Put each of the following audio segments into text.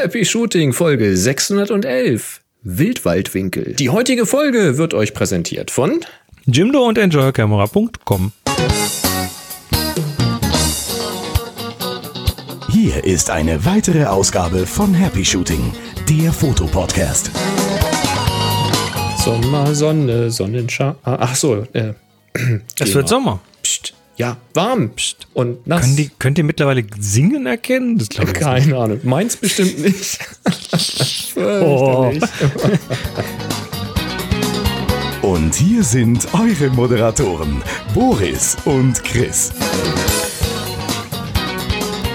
Happy Shooting Folge 611 Wildwaldwinkel. Die heutige Folge wird euch präsentiert von Jimdo und EnjoyCamera.com. Hier ist eine weitere Ausgabe von Happy Shooting, der Fotopodcast. Sommer, Sonne, Sonnenschein. Ach so, äh, Es wird Sommer. Psst. Ja, warm Psst. und nass. Können die, könnt ihr mittlerweile Singen erkennen? Das glaube ich Keine nicht. Ahnung. Meins bestimmt nicht. oh. Und hier sind eure Moderatoren, Boris und Chris.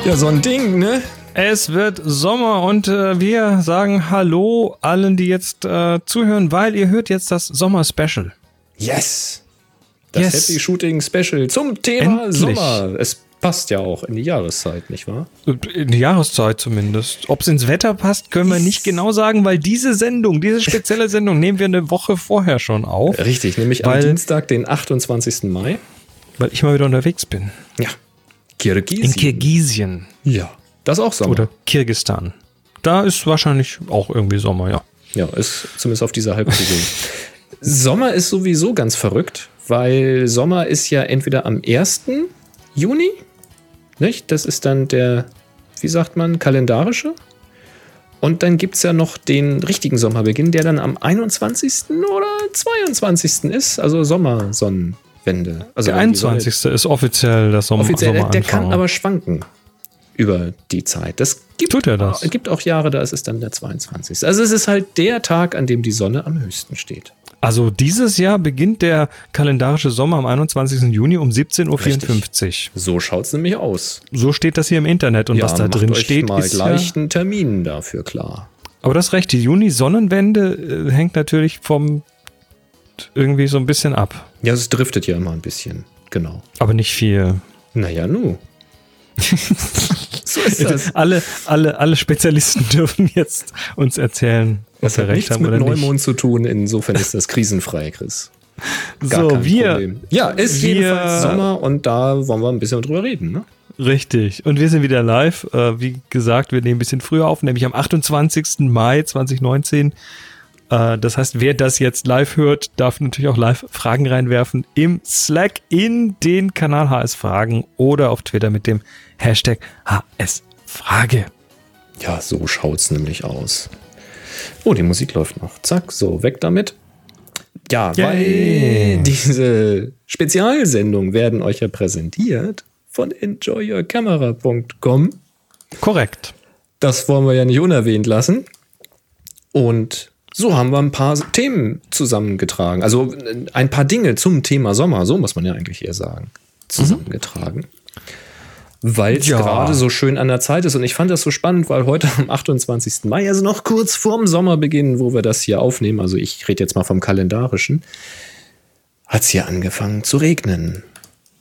Ja, so ein Ding, ne? Es wird Sommer und äh, wir sagen Hallo allen, die jetzt äh, zuhören, weil ihr hört jetzt das Sommer-Special. Yes! Das yes. Happy Shooting Special zum Thema Endlich. Sommer. Es passt ja auch in die Jahreszeit, nicht wahr? In die Jahreszeit zumindest. Ob es ins Wetter passt, können wir nicht genau sagen, weil diese Sendung, diese spezielle Sendung nehmen wir eine Woche vorher schon auf. Richtig, nämlich am Dienstag, den 28. Mai. Weil ich mal wieder unterwegs bin. Ja. Kirgisien. In Kirgisien. Ja. Das ist auch Sommer. Oder Kirgistan. Da ist wahrscheinlich auch irgendwie Sommer, ja. Ja, ist zumindest auf dieser Halbkugel. Sommer ist sowieso ganz verrückt, weil Sommer ist ja entweder am 1. Juni, nicht? Das ist dann der, wie sagt man, kalendarische. Und dann gibt es ja noch den richtigen Sommerbeginn, der dann am 21. oder 22. ist, also Sommersonnenwende. Also der 21. ist offiziell das Sommer. Offiziell, der, der kann aber schwanken über die Zeit. Das gibt, Tut er das? gibt auch Jahre, da ist es dann der 22. Also es ist halt der Tag, an dem die Sonne am höchsten steht. Also dieses Jahr beginnt der kalendarische Sommer am 21. Juni um 17.54 Uhr. So schaut es nämlich aus. So steht das hier im Internet und ja, was da drin euch steht, mal ist gleich ja, einen Termin dafür klar. Aber das recht, die Juni-Sonnenwende äh, hängt natürlich vom irgendwie so ein bisschen ab. Ja, es driftet ja immer ein bisschen, genau. Aber nicht viel. Naja, nu. so ist das. Alle, alle, alle Spezialisten dürfen jetzt uns erzählen, was wir recht haben oder nicht. mit Neumond zu tun, insofern ist das krisenfrei, Chris. Gar so, wir. Problem. Ja, ist wir, jedenfalls Sommer und da wollen wir ein bisschen drüber reden, ne? Richtig. Und wir sind wieder live. Äh, wie gesagt, wir nehmen ein bisschen früher auf, nämlich am 28. Mai 2019. Äh, das heißt, wer das jetzt live hört, darf natürlich auch live Fragen reinwerfen im Slack in den Kanal HS Fragen oder auf Twitter mit dem Hashtag HS Frage. Ja, so schaut's nämlich aus. Oh, die Musik läuft noch. Zack, so, weg damit. Ja, Yay. weil diese Spezialsendungen werden euch ja präsentiert von enjoyyourcamera.com. Korrekt. Das wollen wir ja nicht unerwähnt lassen. Und so haben wir ein paar Themen zusammengetragen. Also ein paar Dinge zum Thema Sommer, so muss man ja eigentlich eher sagen, zusammengetragen. Weil es ja. gerade so schön an der Zeit ist. Und ich fand das so spannend, weil heute am 28. Mai, also noch kurz vorm Sommerbeginn, wo wir das hier aufnehmen, also ich rede jetzt mal vom kalendarischen, hat es hier angefangen zu regnen.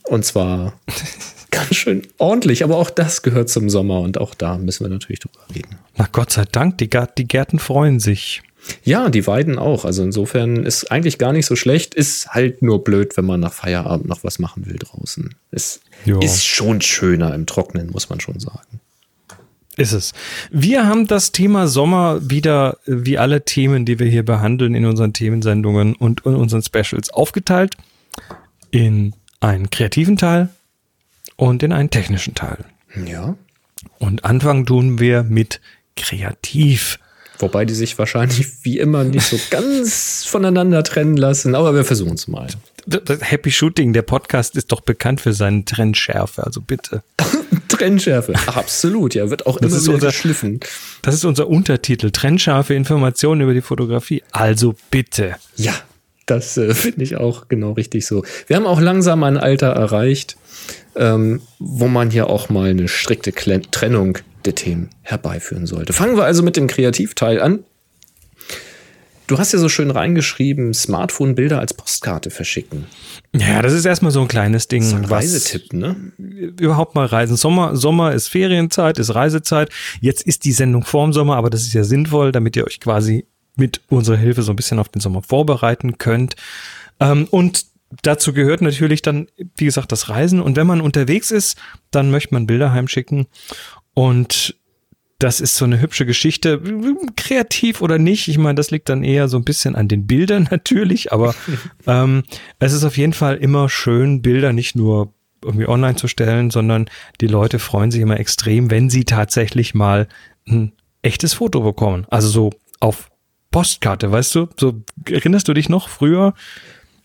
Und zwar ganz schön ordentlich, aber auch das gehört zum Sommer und auch da müssen wir natürlich drüber reden. Na Gott sei Dank, die Gärten freuen sich. Ja, die Weiden auch. Also insofern ist eigentlich gar nicht so schlecht. Ist halt nur blöd, wenn man nach Feierabend noch was machen will draußen. Es jo. ist schon schöner im Trocknen, muss man schon sagen. Ist es. Wir haben das Thema Sommer wieder, wie alle Themen, die wir hier behandeln in unseren Themensendungen und in unseren Specials aufgeteilt in einen kreativen Teil und in einen technischen Teil. Ja. Und anfangen tun wir mit kreativ. Wobei die sich wahrscheinlich wie immer nicht so ganz voneinander trennen lassen, aber wir versuchen es mal. Happy Shooting, der Podcast ist doch bekannt für seine Trennschärfe, also bitte. Trennschärfe, absolut, ja, wird auch das immer wieder unser, geschliffen. Das ist unser Untertitel, Trennschärfe Informationen über die Fotografie, also bitte. Ja, das äh, finde ich auch genau richtig so. Wir haben auch langsam ein Alter erreicht, ähm, wo man hier auch mal eine strikte Trennung der Themen herbeiführen sollte. Fangen wir also mit dem Kreativteil an. Du hast ja so schön reingeschrieben, Smartphone-Bilder als Postkarte verschicken. Ja, das ist erstmal so ein kleines Ding. So ein Reisetipp, ne? Überhaupt mal reisen. Sommer, Sommer ist Ferienzeit, ist Reisezeit. Jetzt ist die Sendung vorm Sommer, aber das ist ja sinnvoll, damit ihr euch quasi mit unserer Hilfe so ein bisschen auf den Sommer vorbereiten könnt. Ähm, und dazu gehört natürlich dann, wie gesagt, das Reisen. Und wenn man unterwegs ist, dann möchte man Bilder heimschicken. Und das ist so eine hübsche Geschichte. Kreativ oder nicht, ich meine, das liegt dann eher so ein bisschen an den Bildern natürlich, aber ähm, es ist auf jeden Fall immer schön, Bilder nicht nur irgendwie online zu stellen, sondern die Leute freuen sich immer extrem, wenn sie tatsächlich mal ein echtes Foto bekommen. Also so auf Postkarte, weißt du? So erinnerst du dich noch früher?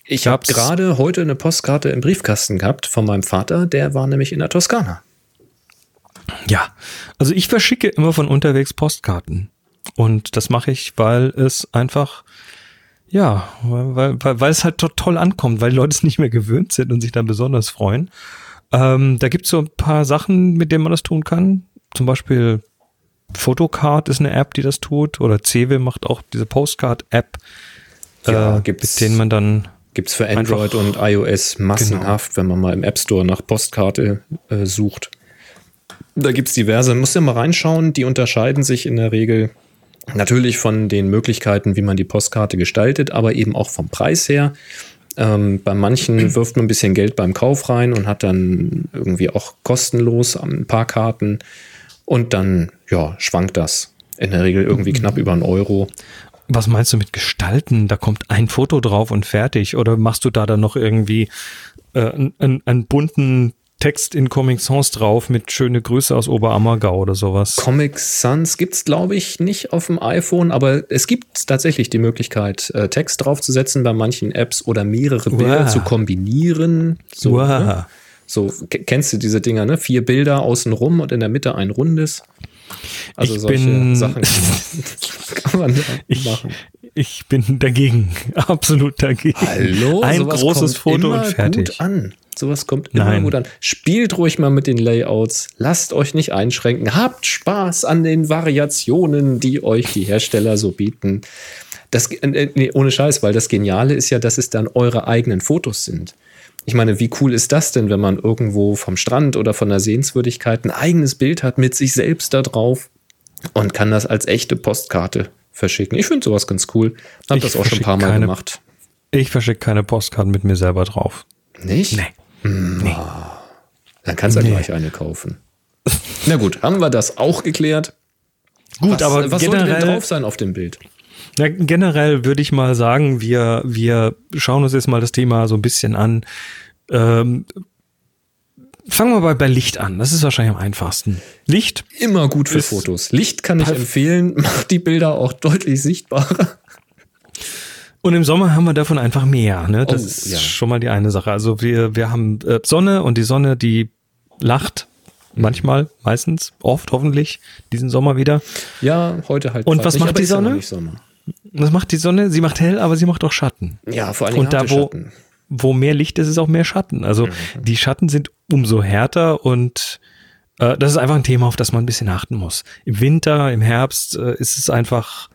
Ich habe gerade heute eine Postkarte im Briefkasten gehabt von meinem Vater, der war nämlich in der Toskana. Ja, also ich verschicke immer von unterwegs Postkarten. Und das mache ich, weil es einfach, ja, weil, weil, weil es halt toll ankommt, weil die Leute es nicht mehr gewöhnt sind und sich dann besonders freuen. Ähm, da gibt's so ein paar Sachen, mit denen man das tun kann. Zum Beispiel Photocard ist eine App, die das tut. Oder Cewe macht auch diese Postcard-App, Ja, äh, mit denen man dann Gibt's für Android und iOS massenhaft, wenn man mal im App Store nach Postkarte äh, sucht. Da gibt's diverse. Muss ja mal reinschauen. Die unterscheiden sich in der Regel natürlich von den Möglichkeiten, wie man die Postkarte gestaltet, aber eben auch vom Preis her. Ähm, bei manchen wirft man ein bisschen Geld beim Kauf rein und hat dann irgendwie auch kostenlos ein paar Karten. Und dann, ja, schwankt das. In der Regel irgendwie knapp über einen Euro. Was meinst du mit gestalten? Da kommt ein Foto drauf und fertig. Oder machst du da dann noch irgendwie äh, einen, einen bunten Text in Comic Sans drauf mit schöne Grüße aus Oberammergau oder sowas? Comic Sans gibt's glaube ich, nicht auf dem iPhone, aber es gibt tatsächlich die Möglichkeit, äh, Text draufzusetzen bei manchen Apps oder mehrere Bilder Wow. zu kombinieren. So, Wow. ne? so kennst du diese Dinger, ne? Vier Bilder außen rum und in der Mitte ein rundes. Also Ich solche bin- Sachen kann man da Ich, machen. ich bin dagegen. Absolut dagegen. Hallo, Ein großes kommt Foto immer und fertig. gut an. Sowas kommt immer Nein. gut an. Spielt ruhig mal mit den Layouts. Lasst euch nicht einschränken. Habt Spaß an den Variationen, die euch die Hersteller so bieten. Das, äh, nee, ohne Scheiß, weil das Geniale ist ja, dass es dann eure eigenen Fotos sind. Ich meine, wie cool ist das denn, wenn man irgendwo vom Strand oder von der Sehenswürdigkeit ein eigenes Bild hat mit sich selbst da drauf und kann das als echte Postkarte verschicken? Ich finde sowas ganz cool. Hab Ich das auch schon ein paar Mal keine- gemacht. Ich verschicke keine Postkarten mit mir selber drauf. Nicht? Nee. Dann kannst du ja Nee. gleich eine kaufen. Na gut, haben wir das auch geklärt. Gut, was, aber was sollte denn generell, drauf sein auf dem Bild? Ja, generell würde ich mal sagen, wir, wir schauen uns jetzt mal das Thema so ein bisschen an. Ähm, fangen wir bei, bei Licht an. Das ist wahrscheinlich am einfachsten. Licht, Immer gut für Fotos. Licht kann ich empfehlen, macht die Bilder auch deutlich sichtbarer. Und im Sommer haben wir davon einfach mehr. Ne? Das Oh, ist ja. schon mal die eine Sache. Also wir, wir haben äh, Sonne und die Sonne, die lacht manchmal, meistens, oft hoffentlich, diesen Sommer wieder. Ja, heute halt. Und was nicht, macht die Sonne? Sommer. Was macht die Sonne? Sie macht hell, aber sie macht auch Schatten. Ja, vor allem Und da, wo, Schatten. wo mehr Licht ist, ist auch mehr Schatten. Also Mhm. die Schatten sind umso härter und äh, das ist einfach ein Thema, auf das man ein bisschen achten muss. Im Winter, im Herbst äh, ist es einfach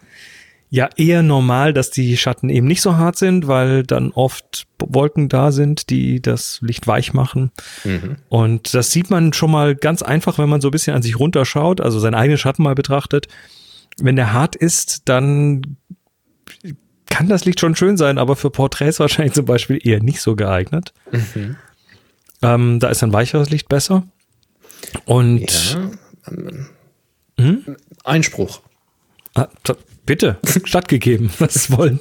ja eher normal, dass die Schatten eben nicht so hart sind, weil dann oft Wolken da sind, die das Licht weich machen. Mhm. Und das sieht man schon mal ganz einfach, wenn man so ein bisschen an sich runterschaut, also seinen eigenen Schatten mal betrachtet. Wenn der hart ist, dann kann das Licht schon schön sein, aber für Porträts wahrscheinlich zum Beispiel eher nicht so geeignet. Mhm. Ähm, da ist ein weicheres Licht besser. Und Ja. ähm, Hm? Einspruch. ah, bitte, stattgegeben, was wollen.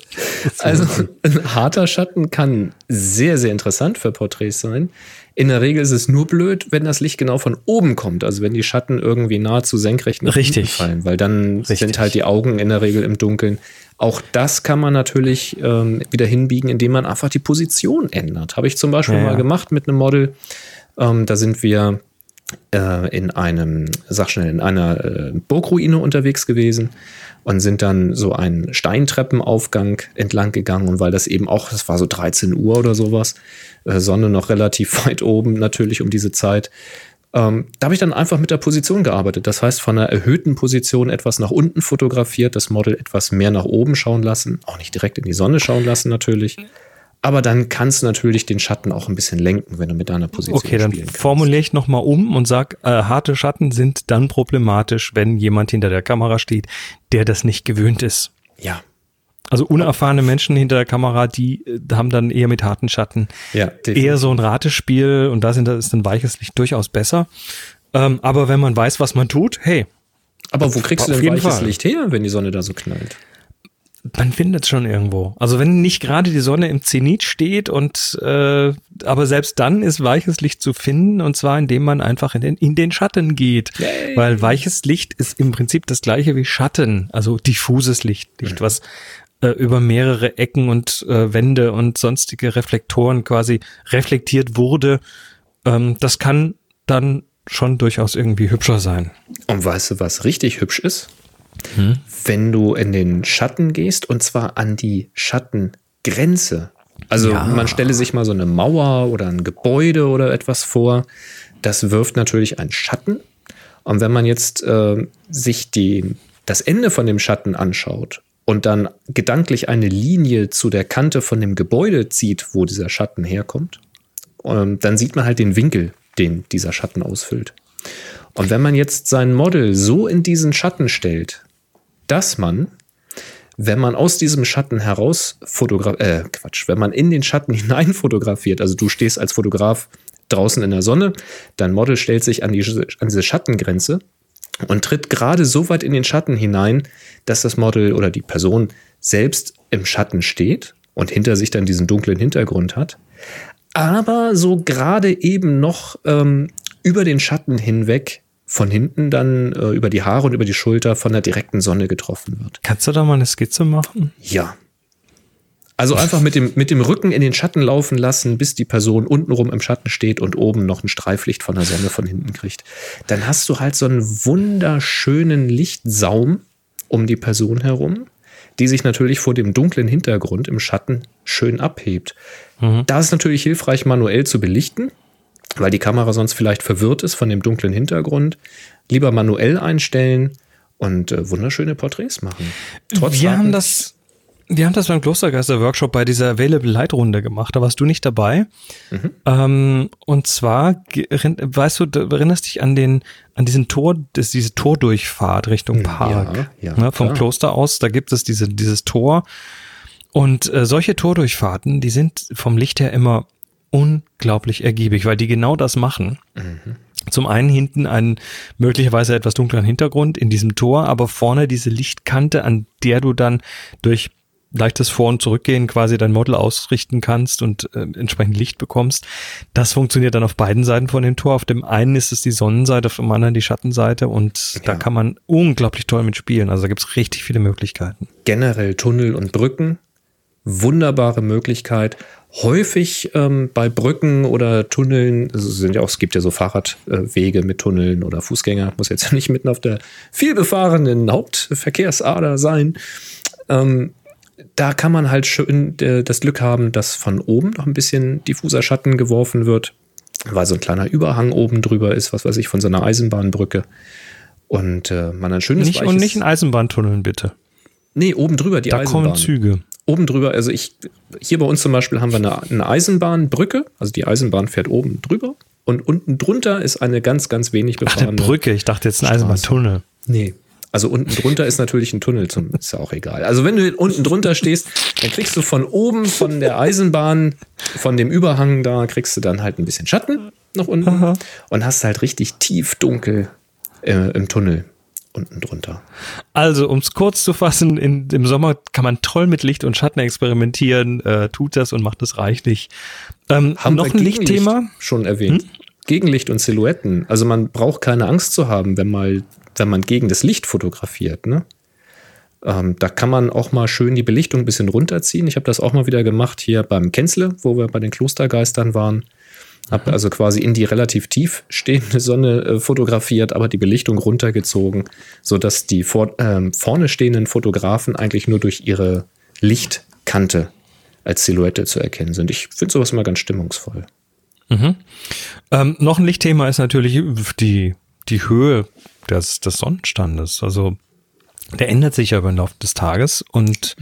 Also ein harter Schatten kann sehr, sehr interessant für Porträts sein. In der Regel ist es nur blöd, wenn das Licht genau von oben kommt. Also wenn die Schatten irgendwie nahezu senkrecht nach Richtig. unten fallen, weil dann Richtig. sind halt die Augen in der Regel im Dunkeln. Auch das kann man natürlich ähm, wieder hinbiegen, indem man einfach die Position ändert. Habe ich zum Beispiel Ja, mal ja. gemacht mit einem Model. Ähm, da sind wir äh, in einem, sag schnell, in einer äh, Burgruine unterwegs gewesen und sind dann so einen Steintreppenaufgang entlang gegangen und weil das eben auch, das war so 13 Uhr oder sowas, äh, Sonne noch relativ weit oben natürlich um diese Zeit, ähm, da habe ich dann einfach mit der Position gearbeitet. Das heißt, von einer erhöhten Position etwas nach unten fotografiert, das Model etwas mehr nach oben schauen lassen, auch nicht direkt in die Sonne schauen lassen natürlich. Aber dann kannst du natürlich den Schatten auch ein bisschen lenken, wenn du mit deiner Position Okay, dann spielen kannst. formuliere ich nochmal um und sag, äh, harte Schatten sind dann problematisch, wenn jemand hinter der Kamera steht, der das nicht gewöhnt ist. Ja, Also unerfahrene Menschen hinter der Kamera, die äh, haben dann eher mit harten Schatten ja, eher so ein Ratespiel und da sind, da ist ein weiches Licht durchaus besser. Ähm, aber wenn man weiß, was man tut, hey, Aber wo kriegst du denn weiches Fall. Licht her, wenn die Sonne da so knallt? Man findet es schon irgendwo. Also wenn nicht gerade die Sonne im Zenit steht und äh, aber selbst dann ist weiches Licht zu finden und zwar indem man einfach in den, in den Schatten geht. Yay. Weil weiches Licht ist im Prinzip das gleiche wie Schatten, also diffuses Licht, Licht, was äh, über mehrere Ecken und äh, Wände und sonstige Reflektoren quasi reflektiert wurde. Ähm, das kann dann schon durchaus irgendwie hübscher sein. Und weißt du, was richtig hübsch ist? Wenn du in den Schatten gehst und zwar an die Schattengrenze. Also Ja. man stelle sich mal so eine Mauer oder ein Gebäude oder etwas vor. Das wirft natürlich einen Schatten. Und wenn man jetzt äh, sich die, das Ende von dem Schatten anschaut und dann gedanklich eine Linie zu der Kante von dem Gebäude zieht, wo dieser Schatten herkommt, ähm, dann sieht man halt den Winkel, den dieser Schatten ausfüllt. Und wenn man jetzt sein Model so in diesen Schatten stellt, dass man, wenn man aus diesem Schatten heraus fotografiert, äh, Quatsch, wenn man in den Schatten hinein fotografiert, also du stehst als Fotograf draußen in der Sonne, dein Model stellt sich an, die, an diese Schattengrenze und tritt gerade so weit in den Schatten hinein, dass das Model oder die Person selbst im Schatten steht und hinter sich dann diesen dunklen Hintergrund hat, aber so gerade eben noch ähm, über den Schatten hinweg von hinten dann äh, über die Haare und über die Schulter von der direkten Sonne getroffen wird. Kannst du da mal eine Skizze machen? Ja. Also einfach mit dem, mit dem Rücken in den Schatten laufen lassen, bis die Person untenrum im Schatten steht und oben noch ein Streiflicht von der Sonne von hinten kriegt. Dann hast du halt so einen wunderschönen Lichtsaum um die Person herum, die sich natürlich vor dem dunklen Hintergrund im Schatten schön abhebt. Da ist natürlich hilfreich, manuell zu belichten, weil die Kamera sonst vielleicht verwirrt ist von dem dunklen Hintergrund. Lieber manuell einstellen und äh, wunderschöne Porträts machen. Trotz wir haben das, wir haben das beim Klostergeister-Workshop bei dieser Available Light Runde gemacht. Da warst du nicht dabei. Mhm. Ähm, und zwar, weißt du, du erinnerst dich an den, an diesen Tor, das, diese Tordurchfahrt Richtung Park. Hm, ja, ne, vom klar. Kloster aus, da gibt es diese, dieses Tor. Und äh, solche Tordurchfahrten, die sind vom Licht her immer unglaublich ergiebig, weil die genau das machen. Zum einen hinten einen möglicherweise etwas dunkleren Hintergrund in diesem Tor, aber vorne diese Lichtkante, an der du dann durch leichtes Vor- und Zurückgehen quasi dein Model ausrichten kannst und äh, entsprechend Licht bekommst. Das funktioniert dann auf beiden Seiten von dem Tor. Auf dem einen ist es die Sonnenseite, auf dem anderen die Schattenseite und da Ja. kann man unglaublich toll mitspielen. Also da gibt's richtig viele Möglichkeiten. generell Tunnel und Brücken. Wunderbare Möglichkeit. Häufig ähm, bei Brücken oder Tunneln, also es sind ja auch, es gibt ja so Fahrradwege mit Tunneln oder Fußgänger, muss jetzt nicht mitten auf der vielbefahrenen Hauptverkehrsader sein. Ähm, da kann man halt schön äh, das Glück haben, dass von oben noch ein bisschen diffuser Schatten geworfen wird, weil so ein kleiner Überhang oben drüber ist, was weiß ich, von so einer Eisenbahnbrücke. Und äh, man ein schönes Nicht, und nicht in Eisenbahntunneln, bitte. Nee, oben drüber die Da Eisenbahn. kommen Züge. Oben drüber, also ich, hier bei uns zum Beispiel haben wir eine, eine Eisenbahnbrücke, also die Eisenbahn fährt oben drüber und unten drunter ist eine ganz, ganz wenig Ach, eine befahrene Brücke. Ich dachte jetzt ein. Eisenbahntunnel. Nee. Also unten drunter ist natürlich ein Tunnel, zum, ist ja auch egal. Also wenn du unten drunter stehst, dann kriegst du von oben, von der Eisenbahn, von dem Überhang da, kriegst du dann halt ein bisschen Schatten nach unten Aha. und hast halt richtig tief dunkel äh, im Tunnel unten drunter. Also, um es kurz zu fassen, in, im Sommer kann man toll mit Licht und Schatten experimentieren, äh, tut das und macht es reichlich. Ähm, Haben noch ein Lichtthema. Hm? Schon erwähnt. Gegenlicht und Silhouetten. Also man braucht keine Angst zu haben, wenn mal, wenn man gegen das Licht fotografiert. Ne? Ähm, da kann man auch mal schön die Belichtung ein bisschen runterziehen. Ich habe das auch mal wieder gemacht hier beim Kenzle, wo wir bei den Klostergeistern waren. Habe also quasi in die relativ tief stehende Sonne äh, fotografiert, aber die Belichtung runtergezogen, sodass die vor, ähm, vorne stehenden Fotografen eigentlich nur durch ihre Lichtkante als Silhouette zu erkennen sind. Ich finde sowas immer ganz stimmungsvoll. Ähm, noch ein Lichtthema ist natürlich die, die Höhe des, des Sonnenstandes. Also der ändert sich ja über den Laufe des Tages und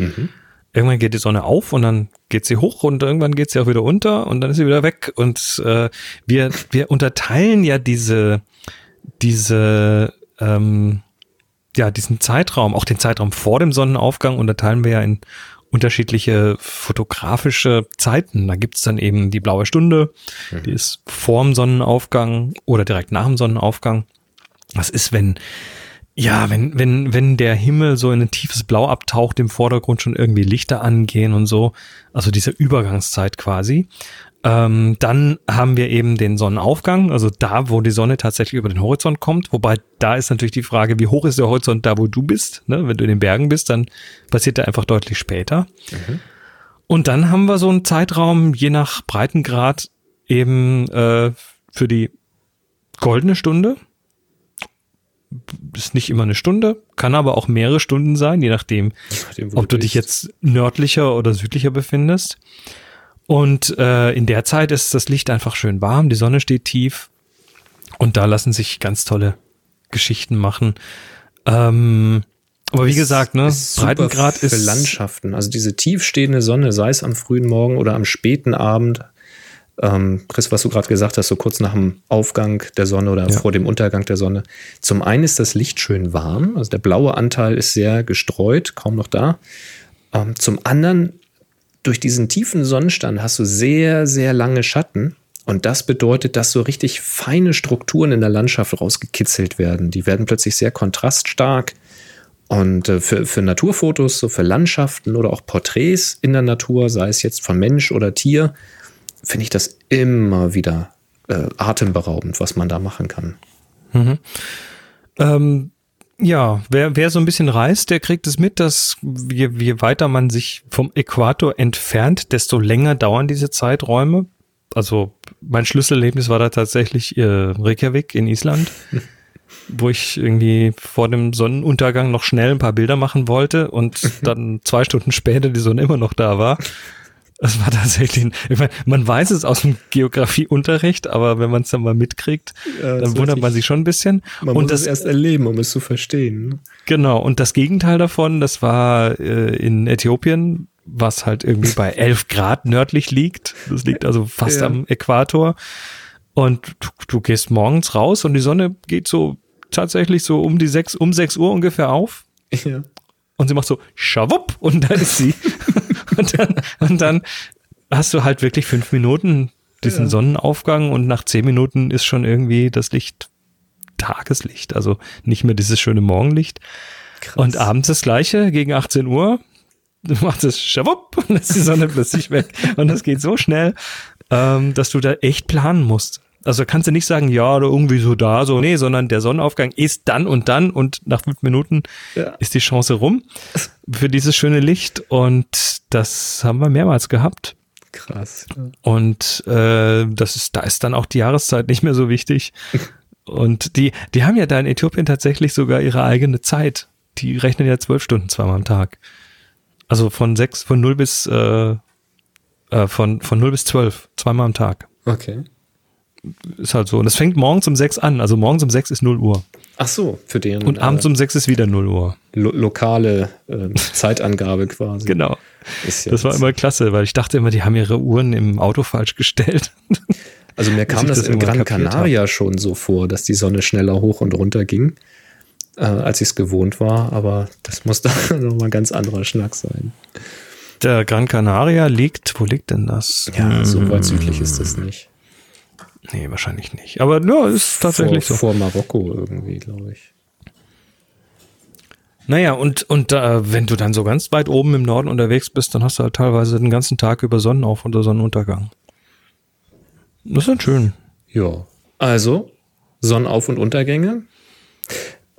irgendwann geht die Sonne auf und dann geht sie hoch und irgendwann geht sie auch wieder unter und dann ist sie wieder weg. Und äh, wir, wir unterteilen ja diese, diese, ähm, ja, diesen Zeitraum, auch den Zeitraum vor dem Sonnenaufgang unterteilen wir ja in unterschiedliche fotografische Zeiten. Da gibt's dann eben die blaue Stunde, die ist vorm Sonnenaufgang oder direkt nach dem Sonnenaufgang. Was ist, wenn Ja, wenn, wenn, wenn der Himmel so in ein tiefes Blau abtaucht, im Vordergrund schon irgendwie Lichter angehen und so, also diese Übergangszeit quasi. Ähm, dann haben wir eben den Sonnenaufgang, also da, wo die Sonne tatsächlich über den Horizont kommt. Wobei da ist natürlich die Frage, wie hoch ist der Horizont da, wo du bist? Ne? Wenn du in den Bergen bist, dann passiert der einfach deutlich später. Mhm. Und dann haben wir so einen Zeitraum, je nach Breitengrad, eben äh, für die goldene Stunde. Ist nicht immer eine Stunde, kann aber auch mehrere Stunden sein, je nachdem, nachdem ob du dich jetzt nördlicher oder südlicher befindest. Und äh, in der Zeit ist das Licht einfach schön warm, die Sonne steht tief und da lassen sich ganz tolle Geschichten machen. Ähm, aber wie ist, gesagt, ne, Breitengrad ist. Für Landschaften. Also diese tiefstehende Sonne, sei es am frühen Morgen oder am späten Abend. Ähm, Chris, was du gerade gesagt hast, so kurz nach dem Aufgang der Sonne oder ja. vor dem Untergang der Sonne. Zum einen ist das Licht schön warm, also der blaue Anteil ist sehr gestreut, kaum noch da. Ähm, zum anderen durch diesen tiefen Sonnenstand hast du sehr, sehr lange Schatten. Und das bedeutet, dass so richtig feine Strukturen in der Landschaft rausgekitzelt werden. Die werden plötzlich sehr kontraststark. Und äh, für, für Naturfotos, so für Landschaften oder auch Porträts in der Natur, sei es jetzt von Mensch oder Tier, finde ich das immer wieder äh, atemberaubend, was man da machen kann. Mhm. Ähm, ja, wer, wer so ein bisschen reist, der kriegt es mit, dass je, je weiter man sich vom Äquator entfernt, desto länger dauern diese Zeiträume. Also mein Schlüsselerlebnis war da tatsächlich äh, Reykjavik in Island, wo ich irgendwie vor dem Sonnenuntergang noch schnell ein paar Bilder machen wollte und dann zwei Stunden später die Sonne immer noch da war. Das war tatsächlich, ich meine, man weiß es aus dem Geografieunterricht, aber wenn man es dann mal mitkriegt, ja, dann wundert man sich schon ein bisschen. Man und muss das, es erst erleben, um es zu verstehen. Ne? Genau, und das Gegenteil davon, das war äh, in Äthiopien, was halt irgendwie bei 11 Grad nördlich liegt. Das liegt also fast ja. am Äquator. Und du, du, gehst morgens raus und die Sonne geht so tatsächlich so um die sechs, um sechs Uhr ungefähr auf. Ja. Und sie macht so schawupp und da ist sie. und, dann, und dann hast du halt wirklich fünf Minuten diesen ja. Sonnenaufgang und nach zehn Minuten ist schon irgendwie das Licht Tageslicht, also nicht mehr dieses schöne Morgenlicht. Krass. Und abends das gleiche, gegen 18 Uhr, du machst es schawupp und ist die Sonne plötzlich weg. Und das geht so schnell, ähm, dass du da echt planen musst. Also kannst du nicht sagen, ja, oder irgendwie so da, so, nee, sondern der Sonnenaufgang ist dann und dann und nach fünf Minuten ja. ist die Chance rum für dieses schöne Licht und das haben wir mehrmals gehabt. Krass. Und äh, das ist, da ist dann auch die Jahreszeit nicht mehr so wichtig. Und die, die haben ja da in Äthiopien tatsächlich sogar ihre eigene Zeit. Die rechnen ja zwölf Stunden zweimal am Tag. Also von sechs, von null bis äh, äh, von, von null bis zwölf, zweimal am Tag. Okay ist halt so. Und es fängt morgens um sechs an. Also morgens um sechs ist 0 Uhr. Ach so, für den. Und abends äh, um sechs ist wieder 0 Uhr. Lo lokale äh, Zeitangabe quasi. Genau. Ja das war immer klasse, weil ich dachte immer, die haben ihre Uhren im Auto falsch gestellt. Also mir kam das, das in Gran Canaria hab. schon so vor, dass die Sonne schneller hoch und runter ging, äh, als ich es gewohnt war. Aber das muss doch nochmal ein ganz anderer Schnack sein. Der Gran Canaria liegt, wo liegt denn das? Ja, so weit südlich ist das nicht. Nee, wahrscheinlich nicht. Aber ja, ist tatsächlich vor, so. Vor Marokko irgendwie, glaube ich. Naja, und, und äh, wenn du dann so ganz weit oben im Norden unterwegs bist, dann hast du halt teilweise den ganzen Tag über Sonnenauf- und Sonnenuntergang. Das ist dann schön. Ja. Also, Sonnenauf- und Untergänge.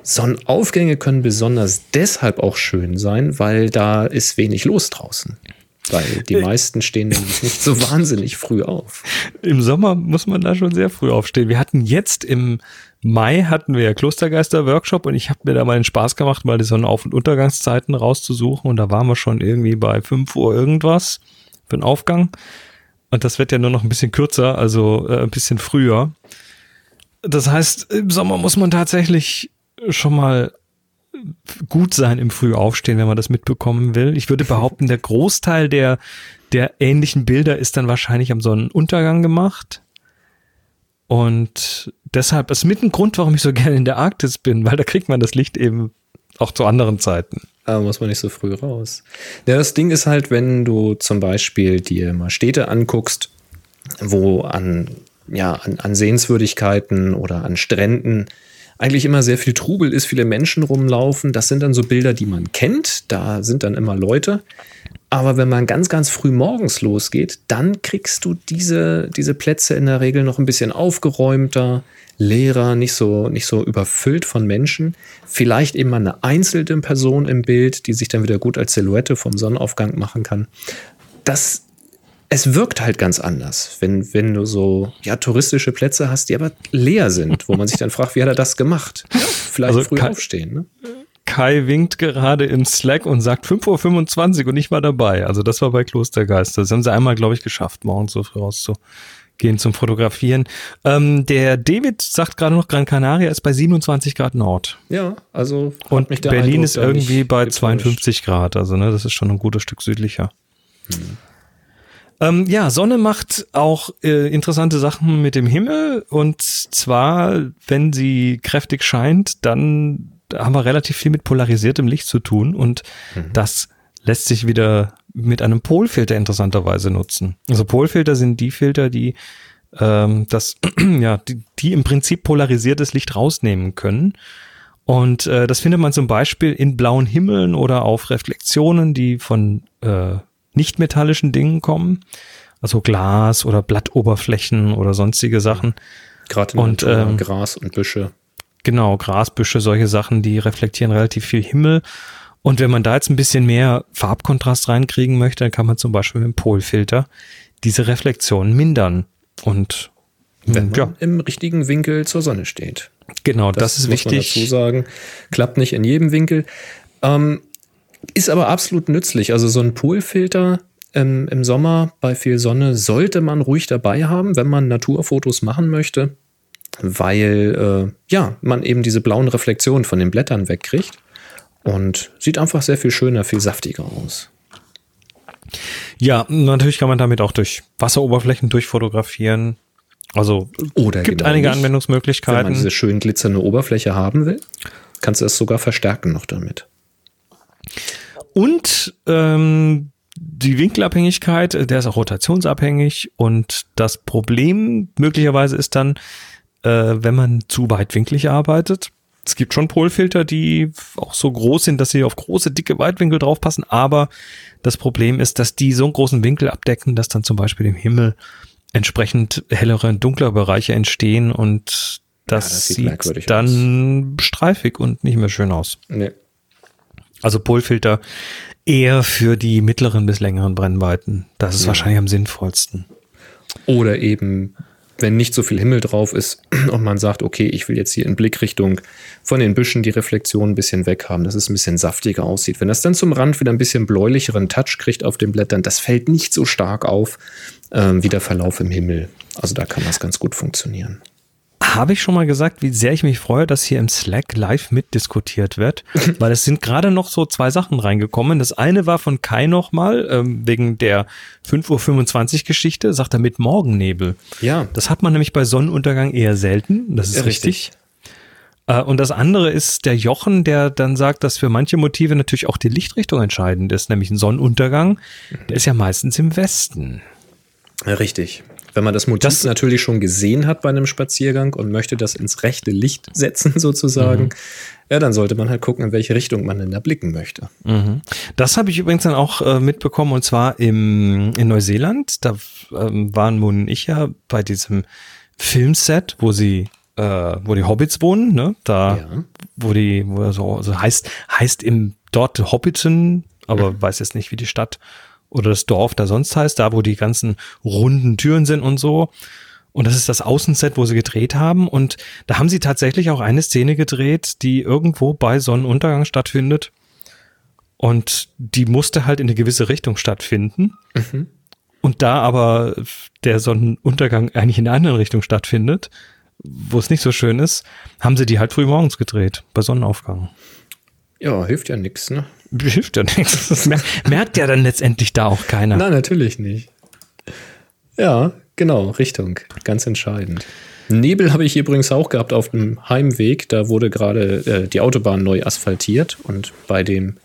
Sonnenaufgänge können besonders deshalb auch schön sein, weil da ist wenig los draußen. Weil die äh. meisten stehen nämlich nicht so wahnsinnig früh auf. Im Sommer muss man da schon sehr früh aufstehen. Wir hatten jetzt im Mai hatten wir ja Klostergeister-Workshop und ich habe mir da mal den Spaß gemacht, mal die Sonnenauf- und Untergangszeiten rauszusuchen und da waren wir schon irgendwie bei 5 Uhr irgendwas für den Aufgang. Und das wird ja nur noch ein bisschen kürzer, also äh, ein bisschen früher. Das heißt, im Sommer muss man tatsächlich schon mal gut sein im Frühaufstehen, wenn man das mitbekommen will. Ich würde behaupten, der Großteil der, der ähnlichen Bilder ist dann wahrscheinlich am Sonnenuntergang gemacht. Und deshalb ist mit ein Grund, warum ich so gerne in der Arktis bin, weil da kriegt man das Licht eben auch zu anderen Zeiten. Aber muss man nicht so früh raus. Ja, das Ding ist halt, wenn du zum Beispiel dir mal Städte anguckst, wo an, ja, an, an Sehenswürdigkeiten oder an Stränden eigentlich immer sehr viel Trubel ist, viele Menschen rumlaufen. Das sind dann so Bilder, die man kennt. Da sind dann immer Leute. Aber wenn man ganz, ganz früh morgens losgeht, dann kriegst du diese, diese Plätze in der Regel noch ein bisschen aufgeräumter, leerer, nicht so, nicht so überfüllt von Menschen. Vielleicht eben mal eine einzelne Person im Bild, die sich dann wieder gut als Silhouette vom Sonnenaufgang machen kann. Das es wirkt halt ganz anders, wenn, wenn du so ja, touristische Plätze hast, die aber leer sind, wo man sich dann fragt, wie hat er das gemacht? Vielleicht also früh Kai, aufstehen. Ne? Kai winkt gerade im Slack und sagt 5.25 Uhr und ich war dabei. Also das war bei Klostergeist. Das haben sie einmal, glaube ich, geschafft, morgens so früh rauszugehen zum Fotografieren. Ähm, der David sagt gerade noch, Gran Canaria ist bei 27 Grad Nord. Ja, also und Berlin Eindruck, ist irgendwie bei 52 Grad. Also ne, das ist schon ein gutes Stück südlicher. Hm. Ähm, ja, Sonne macht auch äh, interessante Sachen mit dem Himmel und zwar, wenn sie kräftig scheint, dann haben wir relativ viel mit polarisiertem Licht zu tun und mhm. das lässt sich wieder mit einem Polfilter interessanterweise nutzen. Also Polfilter sind die Filter, die ähm, das ja die, die im Prinzip polarisiertes Licht rausnehmen können. Und äh, das findet man zum Beispiel in blauen Himmeln oder auf Reflexionen, die von äh, nicht-metallischen Dingen kommen. Also Glas oder Blattoberflächen oder sonstige Sachen. Gerade und ähm, Gras und Büsche. Genau, Grasbüsche, solche Sachen, die reflektieren relativ viel Himmel. Und wenn man da jetzt ein bisschen mehr Farbkontrast reinkriegen möchte, dann kann man zum Beispiel mit dem Polfilter diese Reflexion mindern. Und wenn man ja. im richtigen Winkel zur Sonne steht. Genau, das, das ist muss wichtig. Man dazu sagen, klappt nicht in jedem Winkel. Ähm, ist aber absolut nützlich. Also so ein Poolfilter ähm, im Sommer bei viel Sonne sollte man ruhig dabei haben, wenn man Naturfotos machen möchte, weil äh, ja, man eben diese blauen Reflexionen von den Blättern wegkriegt und sieht einfach sehr viel schöner, viel saftiger aus. Ja, natürlich kann man damit auch durch Wasseroberflächen durchfotografieren. Also Oder gibt genau einige nicht. Anwendungsmöglichkeiten. Wenn man diese schön glitzernde Oberfläche haben will, kannst du es sogar verstärken noch damit. Und ähm, die Winkelabhängigkeit, der ist auch rotationsabhängig und das Problem möglicherweise ist dann, äh, wenn man zu weitwinklig arbeitet. Es gibt schon Polfilter, die auch so groß sind, dass sie auf große, dicke Weitwinkel draufpassen, aber das Problem ist, dass die so einen großen Winkel abdecken, dass dann zum Beispiel im Himmel entsprechend hellere und dunklere Bereiche entstehen und das, ja, das sieht, dann aus. streifig und nicht mehr schön aus. Nee. Also Polfilter eher für die mittleren bis längeren Brennweiten. Das ist ja. wahrscheinlich am sinnvollsten. Oder eben, wenn nicht so viel Himmel drauf ist und man sagt, okay, ich will jetzt hier in Blickrichtung von den Büschen die Reflexion ein bisschen weg haben, dass es ein bisschen saftiger aussieht. Wenn das dann zum Rand wieder ein bisschen bläulicheren Touch kriegt auf den Blättern, das fällt nicht so stark auf ähm, wie der Verlauf im Himmel. Also da kann das ganz gut funktionieren. Habe ich schon mal gesagt, wie sehr ich mich freue, dass hier im Slack live mitdiskutiert wird, weil es sind gerade noch so zwei Sachen reingekommen. Das eine war von Kai nochmal, ähm, wegen der 5.25 Uhr Geschichte, sagt er mit Morgennebel. Ja. Das hat man nämlich bei Sonnenuntergang eher selten, das ist ja, richtig. richtig. Äh, und das andere ist der Jochen, der dann sagt, dass für manche Motive natürlich auch die Lichtrichtung entscheidend ist, nämlich ein Sonnenuntergang, der ist ja meistens im Westen. Ja, richtig. Wenn man das Motiv das, natürlich schon gesehen hat bei einem Spaziergang und möchte das ins rechte Licht setzen, sozusagen, mhm. ja, dann sollte man halt gucken, in welche Richtung man denn da blicken möchte. Mhm. Das habe ich übrigens dann auch äh, mitbekommen und zwar im, in Neuseeland. Da ähm, waren Moon und ich ja bei diesem Filmset, wo sie äh, wo die Hobbits wohnen, ne? Da, ja. wo die, wo so also heißt, heißt im dort Hobbiton, aber mhm. weiß jetzt nicht, wie die Stadt oder das Dorf da sonst heißt, da wo die ganzen runden Türen sind und so. Und das ist das Außenset, wo sie gedreht haben. Und da haben sie tatsächlich auch eine Szene gedreht, die irgendwo bei Sonnenuntergang stattfindet. Und die musste halt in eine gewisse Richtung stattfinden. Mhm. Und da aber der Sonnenuntergang eigentlich in einer anderen Richtung stattfindet, wo es nicht so schön ist, haben sie die halt früh morgens gedreht, bei Sonnenaufgang. Ja, hilft ja nichts, ne? Hilft ja nichts. Das merkt ja dann letztendlich da auch keiner. Nein, natürlich nicht. Ja, genau, Richtung. Ganz entscheidend. Nebel habe ich übrigens auch gehabt auf dem Heimweg. Da wurde gerade äh, die Autobahn neu asphaltiert und bei dem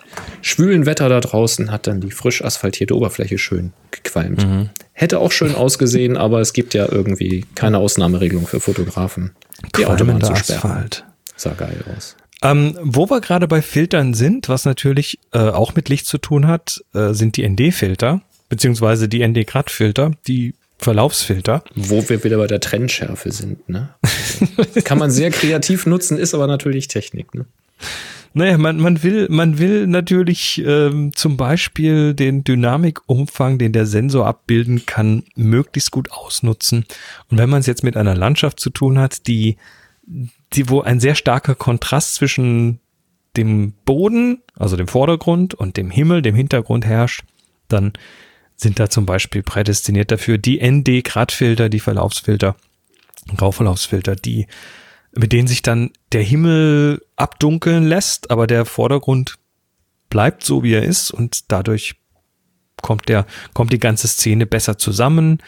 schwülen Wetter da draußen hat dann die frisch asphaltierte Oberfläche schön gequalmt. Mhm. Hätte auch schön ausgesehen, aber es gibt ja irgendwie keine Ausnahmeregelung für Fotografen, die Autobahn zu sperren. Asphalt. Sah geil aus. Ähm, wo wir gerade bei Filtern sind, was natürlich äh, auch mit Licht zu tun hat, äh, sind die ND-Filter, beziehungsweise die ND-Grad-Filter, die Verlaufsfilter. Wo wir wieder bei der Trennschärfe sind, ne? Kann man sehr kreativ nutzen, ist aber natürlich Technik, ne? Naja, man, man will, man will natürlich ähm, zum Beispiel den Dynamikumfang, den der Sensor abbilden kann, möglichst gut ausnutzen. Und wenn man es jetzt mit einer Landschaft zu tun hat, die, die, wo ein sehr starker Kontrast zwischen dem Boden, also dem Vordergrund und dem Himmel, dem Hintergrund herrscht, dann sind da zum Beispiel prädestiniert dafür die ND-Gradfilter, die Verlaufsfilter, Grauverlaufsfilter, die mit denen sich dann der Himmel abdunkeln lässt, aber der Vordergrund bleibt so, wie er ist und dadurch kommt der, kommt die ganze Szene besser zusammen.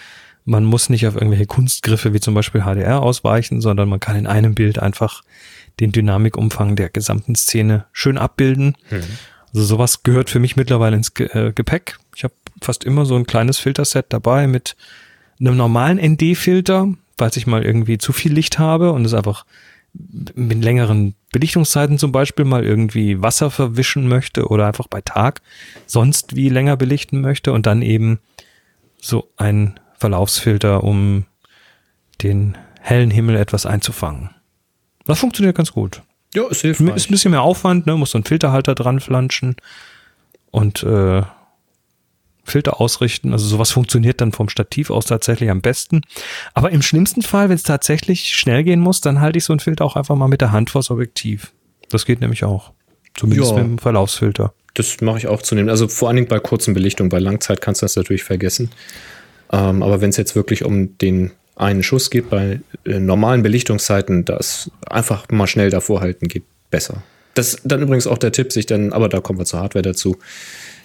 Man muss nicht auf irgendwelche Kunstgriffe wie zum Beispiel HDR ausweichen, sondern man kann in einem Bild einfach den Dynamikumfang der gesamten Szene schön abbilden. Mhm. Also sowas gehört für mich mittlerweile ins äh, Gepäck. Ich habe fast immer so ein kleines Filterset dabei mit einem normalen ND-Filter, falls ich mal irgendwie zu viel Licht habe und es einfach mit längeren Belichtungszeiten zum Beispiel mal irgendwie Wasser verwischen möchte oder einfach bei Tag sonst wie länger belichten möchte und dann eben so ein Verlaufsfilter, um den hellen Himmel etwas einzufangen. Das funktioniert ganz gut. Ja, ist hilfreich. Ist ein bisschen mehr Aufwand, ne? muss so ein Filterhalter dran flanschen und äh, Filter ausrichten. Also sowas funktioniert dann vom Stativ aus tatsächlich am besten. Aber im schlimmsten Fall, wenn es tatsächlich schnell gehen muss, dann halte ich so ein Filter auch einfach mal mit der Hand vors Objektiv. Das geht nämlich auch. Zumindest ja, mit dem Verlaufsfilter. Das mache ich auch zunehmend. Also vor allen Dingen bei kurzen Belichtungen. Bei Langzeit kannst du das natürlich vergessen. Ähm, aber wenn es jetzt wirklich um den einen Schuss geht, bei äh, normalen Belichtungszeiten, das einfach mal schnell davor halten geht besser. Das ist dann übrigens auch der Tipp, sich dann, aber da kommen wir zur Hardware dazu,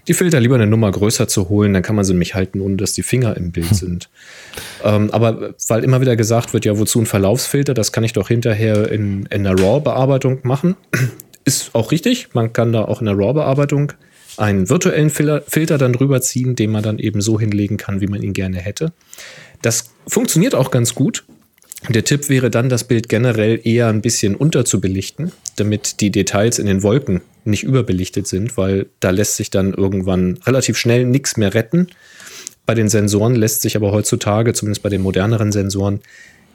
die Filter lieber eine Nummer größer zu holen, dann kann man sie nämlich halten, ohne dass die Finger im Bild sind. ähm, aber weil immer wieder gesagt wird, ja, wozu ein Verlaufsfilter, das kann ich doch hinterher in, in einer RAW-Bearbeitung machen. Ist auch richtig, man kann da auch in der RAW-Bearbeitung einen virtuellen Filter dann drüber ziehen, den man dann eben so hinlegen kann, wie man ihn gerne hätte. Das funktioniert auch ganz gut. Der Tipp wäre dann, das Bild generell eher ein bisschen unterzubelichten, damit die Details in den Wolken nicht überbelichtet sind, weil da lässt sich dann irgendwann relativ schnell nichts mehr retten. Bei den Sensoren lässt sich aber heutzutage, zumindest bei den moderneren Sensoren,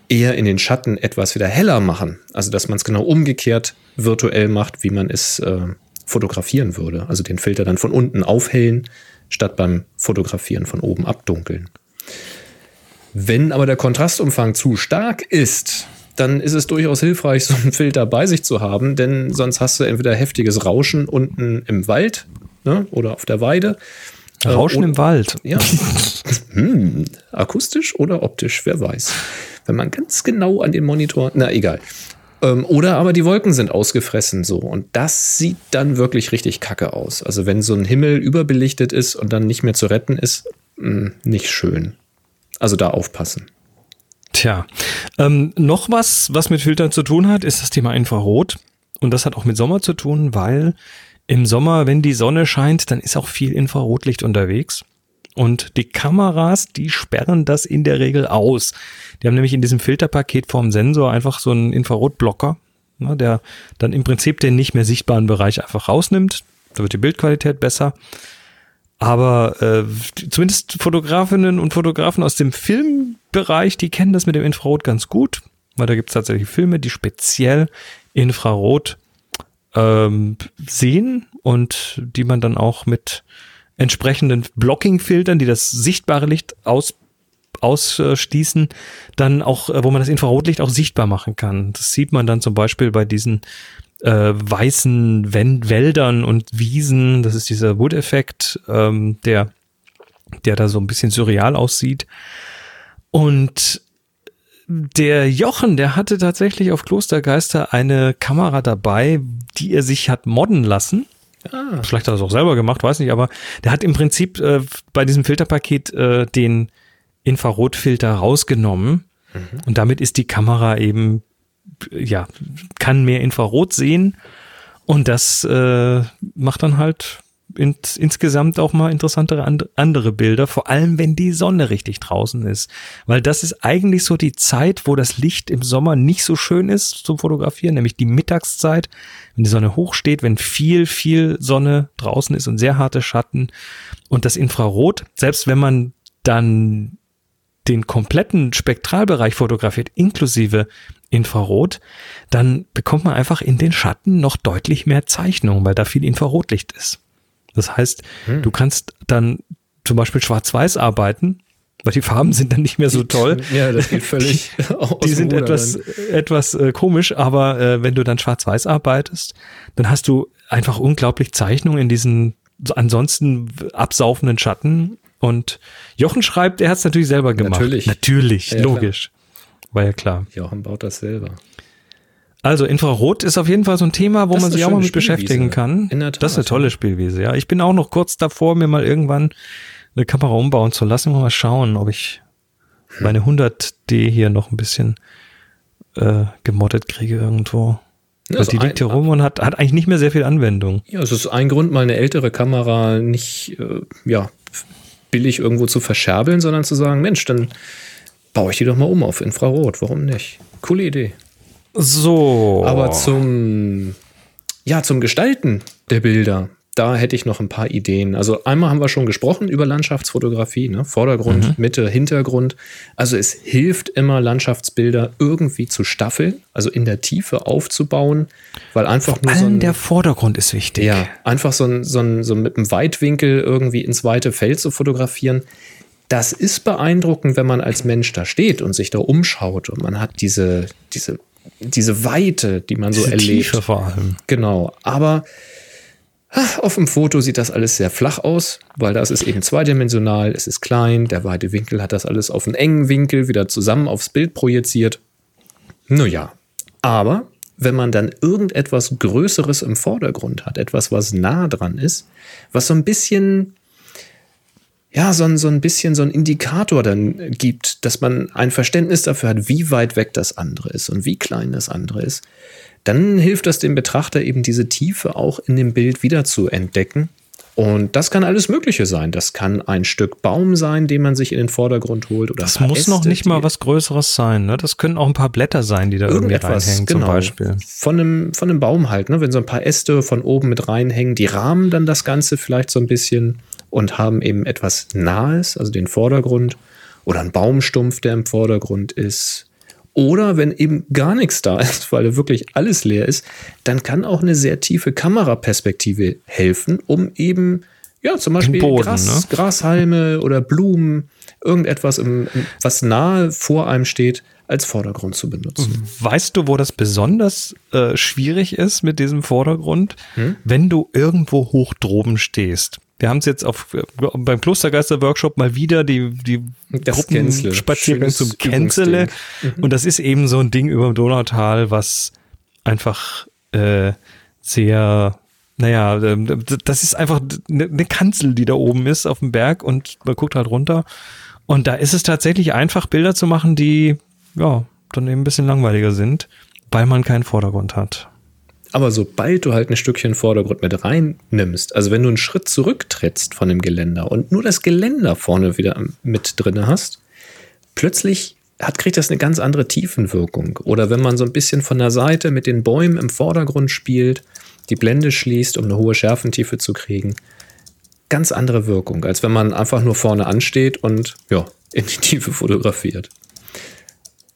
eher in den Schatten etwas wieder heller machen. Also dass man es genau umgekehrt virtuell macht, wie man es äh, fotografieren würde. Also den Filter dann von unten aufhellen, statt beim Fotografieren von oben abdunkeln. Wenn aber der Kontrastumfang zu stark ist, dann ist es durchaus hilfreich, so einen Filter bei sich zu haben, denn sonst hast du entweder heftiges Rauschen unten im Wald ne, oder auf der Weide. Äh, Rauschen äh, im Wald. Ja. hm, akustisch oder optisch, wer weiß. Wenn man ganz genau an den Monitor, na egal. Ähm, oder aber die Wolken sind ausgefressen so. Und das sieht dann wirklich richtig kacke aus. Also wenn so ein Himmel überbelichtet ist und dann nicht mehr zu retten ist, mh, hm, nicht schön. Also da aufpassen. Tja, ähm, noch was, was mit Filtern zu tun hat, ist das Thema Infrarot. Und das hat auch mit Sommer zu tun, weil im Sommer, wenn die Sonne scheint, dann ist auch viel Infrarotlicht unterwegs. Und die Kameras, die sperren das in der Regel aus. Die haben nämlich in diesem Filterpaket vom Sensor einfach so einen Infrarotblocker, ne, der dann im Prinzip den nicht mehr sichtbaren Bereich einfach rausnimmt. Da wird die Bildqualität besser. Aber äh, zumindest Fotografinnen und Fotografen aus dem Filmbereich, die kennen das mit dem Infrarot ganz gut, weil da gibt es tatsächlich Filme, die speziell Infrarot ähm, sehen und die man dann auch mit entsprechenden Blocking-Filtern, die das sichtbare Licht aus, ausschließen, dann auch, äh, wo man das Infrarotlicht auch sichtbar machen kann. Das sieht man dann zum Beispiel bei diesen äh, weißen Wänd Wäldern und Wiesen. Das ist dieser Wood-Effekt, ähm, der, der da so ein bisschen surreal aussieht. Und der Jochen, der hatte tatsächlich auf Klostergeister eine Kamera dabei, die er sich hat modden lassen. Ah. Vielleicht hat er es auch selber gemacht, weiß nicht, aber der hat im Prinzip äh, bei diesem Filterpaket äh, den Infrarotfilter rausgenommen. Mhm. Und damit ist die Kamera eben ja, kann mehr Infrarot sehen und das äh, macht dann halt ins, insgesamt auch mal interessantere and, andere Bilder, vor allem wenn die Sonne richtig draußen ist. Weil das ist eigentlich so die Zeit, wo das Licht im Sommer nicht so schön ist zum Fotografieren, nämlich die Mittagszeit, wenn die Sonne hoch steht, wenn viel, viel Sonne draußen ist und sehr harte Schatten. Und das Infrarot, selbst wenn man dann den kompletten Spektralbereich fotografiert, inklusive Infrarot, dann bekommt man einfach in den Schatten noch deutlich mehr Zeichnung, weil da viel Infrarotlicht ist. Das heißt, hm. du kannst dann zum Beispiel schwarz-weiß arbeiten, weil die Farben sind dann nicht mehr so toll. Ja, das geht völlig. Die, die sind etwas, etwas äh, komisch, aber äh, wenn du dann schwarz-weiß arbeitest, dann hast du einfach unglaublich Zeichnung in diesen ansonsten absaufenden Schatten. Und Jochen schreibt, er hat es natürlich selber gemacht. Natürlich. Natürlich, ja, logisch. War ja klar. Jochen baut das selber. Also Infrarot ist auf jeden Fall so ein Thema, wo das man sich auch mal mit beschäftigen kann. In der Tat, das ist eine tolle Spielwiese, ja. Ich bin auch noch kurz davor, mir mal irgendwann eine Kamera umbauen zu lassen. Mal schauen, ob ich meine 100D hier noch ein bisschen äh, gemoddet kriege irgendwo. Ja, also die liegt hier rum und hat, hat eigentlich nicht mehr sehr viel Anwendung. Ja, es ist ein Grund, mal eine ältere Kamera nicht äh, ja, billig irgendwo zu verscherbeln, sondern zu sagen, Mensch, dann baue ich die doch mal um auf Infrarot. Warum nicht? Coole Idee. So. Aber zum, ja, zum Gestalten der Bilder, da hätte ich noch ein paar Ideen. Also einmal haben wir schon gesprochen über Landschaftsfotografie, ne? Vordergrund, mhm. Mitte, Hintergrund. Also es hilft immer, Landschaftsbilder irgendwie zu staffeln, also in der Tiefe aufzubauen, weil einfach Vor nur so ein, der Vordergrund ist wichtig. Ja, einfach so ein, so ein, so mit einem Weitwinkel irgendwie ins weite Feld zu fotografieren das ist beeindruckend, wenn man als Mensch da steht und sich da umschaut und man hat diese, diese, diese Weite, die man so diese erlebt. Tiefe vor allem. Genau. Aber auf dem Foto sieht das alles sehr flach aus, weil das ist eben zweidimensional, es ist klein, der weite Winkel hat das alles auf einen engen Winkel wieder zusammen aufs Bild projiziert. Naja, aber wenn man dann irgendetwas Größeres im Vordergrund hat, etwas, was nah dran ist, was so ein bisschen ja, so ein, so ein bisschen so ein Indikator dann gibt, dass man ein Verständnis dafür hat, wie weit weg das andere ist und wie klein das andere ist, dann hilft das dem Betrachter eben diese Tiefe auch in dem Bild wieder zu entdecken. Und das kann alles Mögliche sein. Das kann ein Stück Baum sein, den man sich in den Vordergrund holt. Oder das muss Äste, noch nicht mal was Größeres sein. Ne? Das können auch ein paar Blätter sein, die da irgendwie reinhängen genau, zum Beispiel. Von einem, von einem Baum halt. Ne? Wenn so ein paar Äste von oben mit reinhängen, die rahmen dann das Ganze vielleicht so ein bisschen und haben eben etwas Nahes, also den Vordergrund oder einen Baumstumpf, der im Vordergrund ist. Oder wenn eben gar nichts da ist, weil wirklich alles leer ist, dann kann auch eine sehr tiefe Kameraperspektive helfen, um eben ja, zum Beispiel Boden, Gras, ne? Grashalme oder Blumen, irgendetwas, im, was nahe vor einem steht, als Vordergrund zu benutzen. Weißt du, wo das besonders äh, schwierig ist mit diesem Vordergrund? Hm? Wenn du irgendwo hoch droben stehst. Wir haben es jetzt auf, beim Klostergeister-Workshop mal wieder die, die Gruppenspaziergang zum Kenzele. Mhm. Und das ist eben so ein Ding über dem Donautal, was einfach äh, sehr, naja, ähm, das ist einfach eine ne Kanzel, die da oben ist auf dem Berg und man guckt halt runter. Und da ist es tatsächlich einfach, Bilder zu machen, die, ja, dann eben ein bisschen langweiliger sind, weil man keinen Vordergrund hat. Aber sobald du halt ein Stückchen Vordergrund mit reinnimmst, also wenn du einen Schritt zurücktrittst von dem Geländer und nur das Geländer vorne wieder mit drin hast, plötzlich hat, kriegt das eine ganz andere Tiefenwirkung. Oder wenn man so ein bisschen von der Seite mit den Bäumen im Vordergrund spielt, die Blende schließt, um eine hohe Schärfentiefe zu kriegen, ganz andere Wirkung, als wenn man einfach nur vorne ansteht und ja, in die Tiefe fotografiert.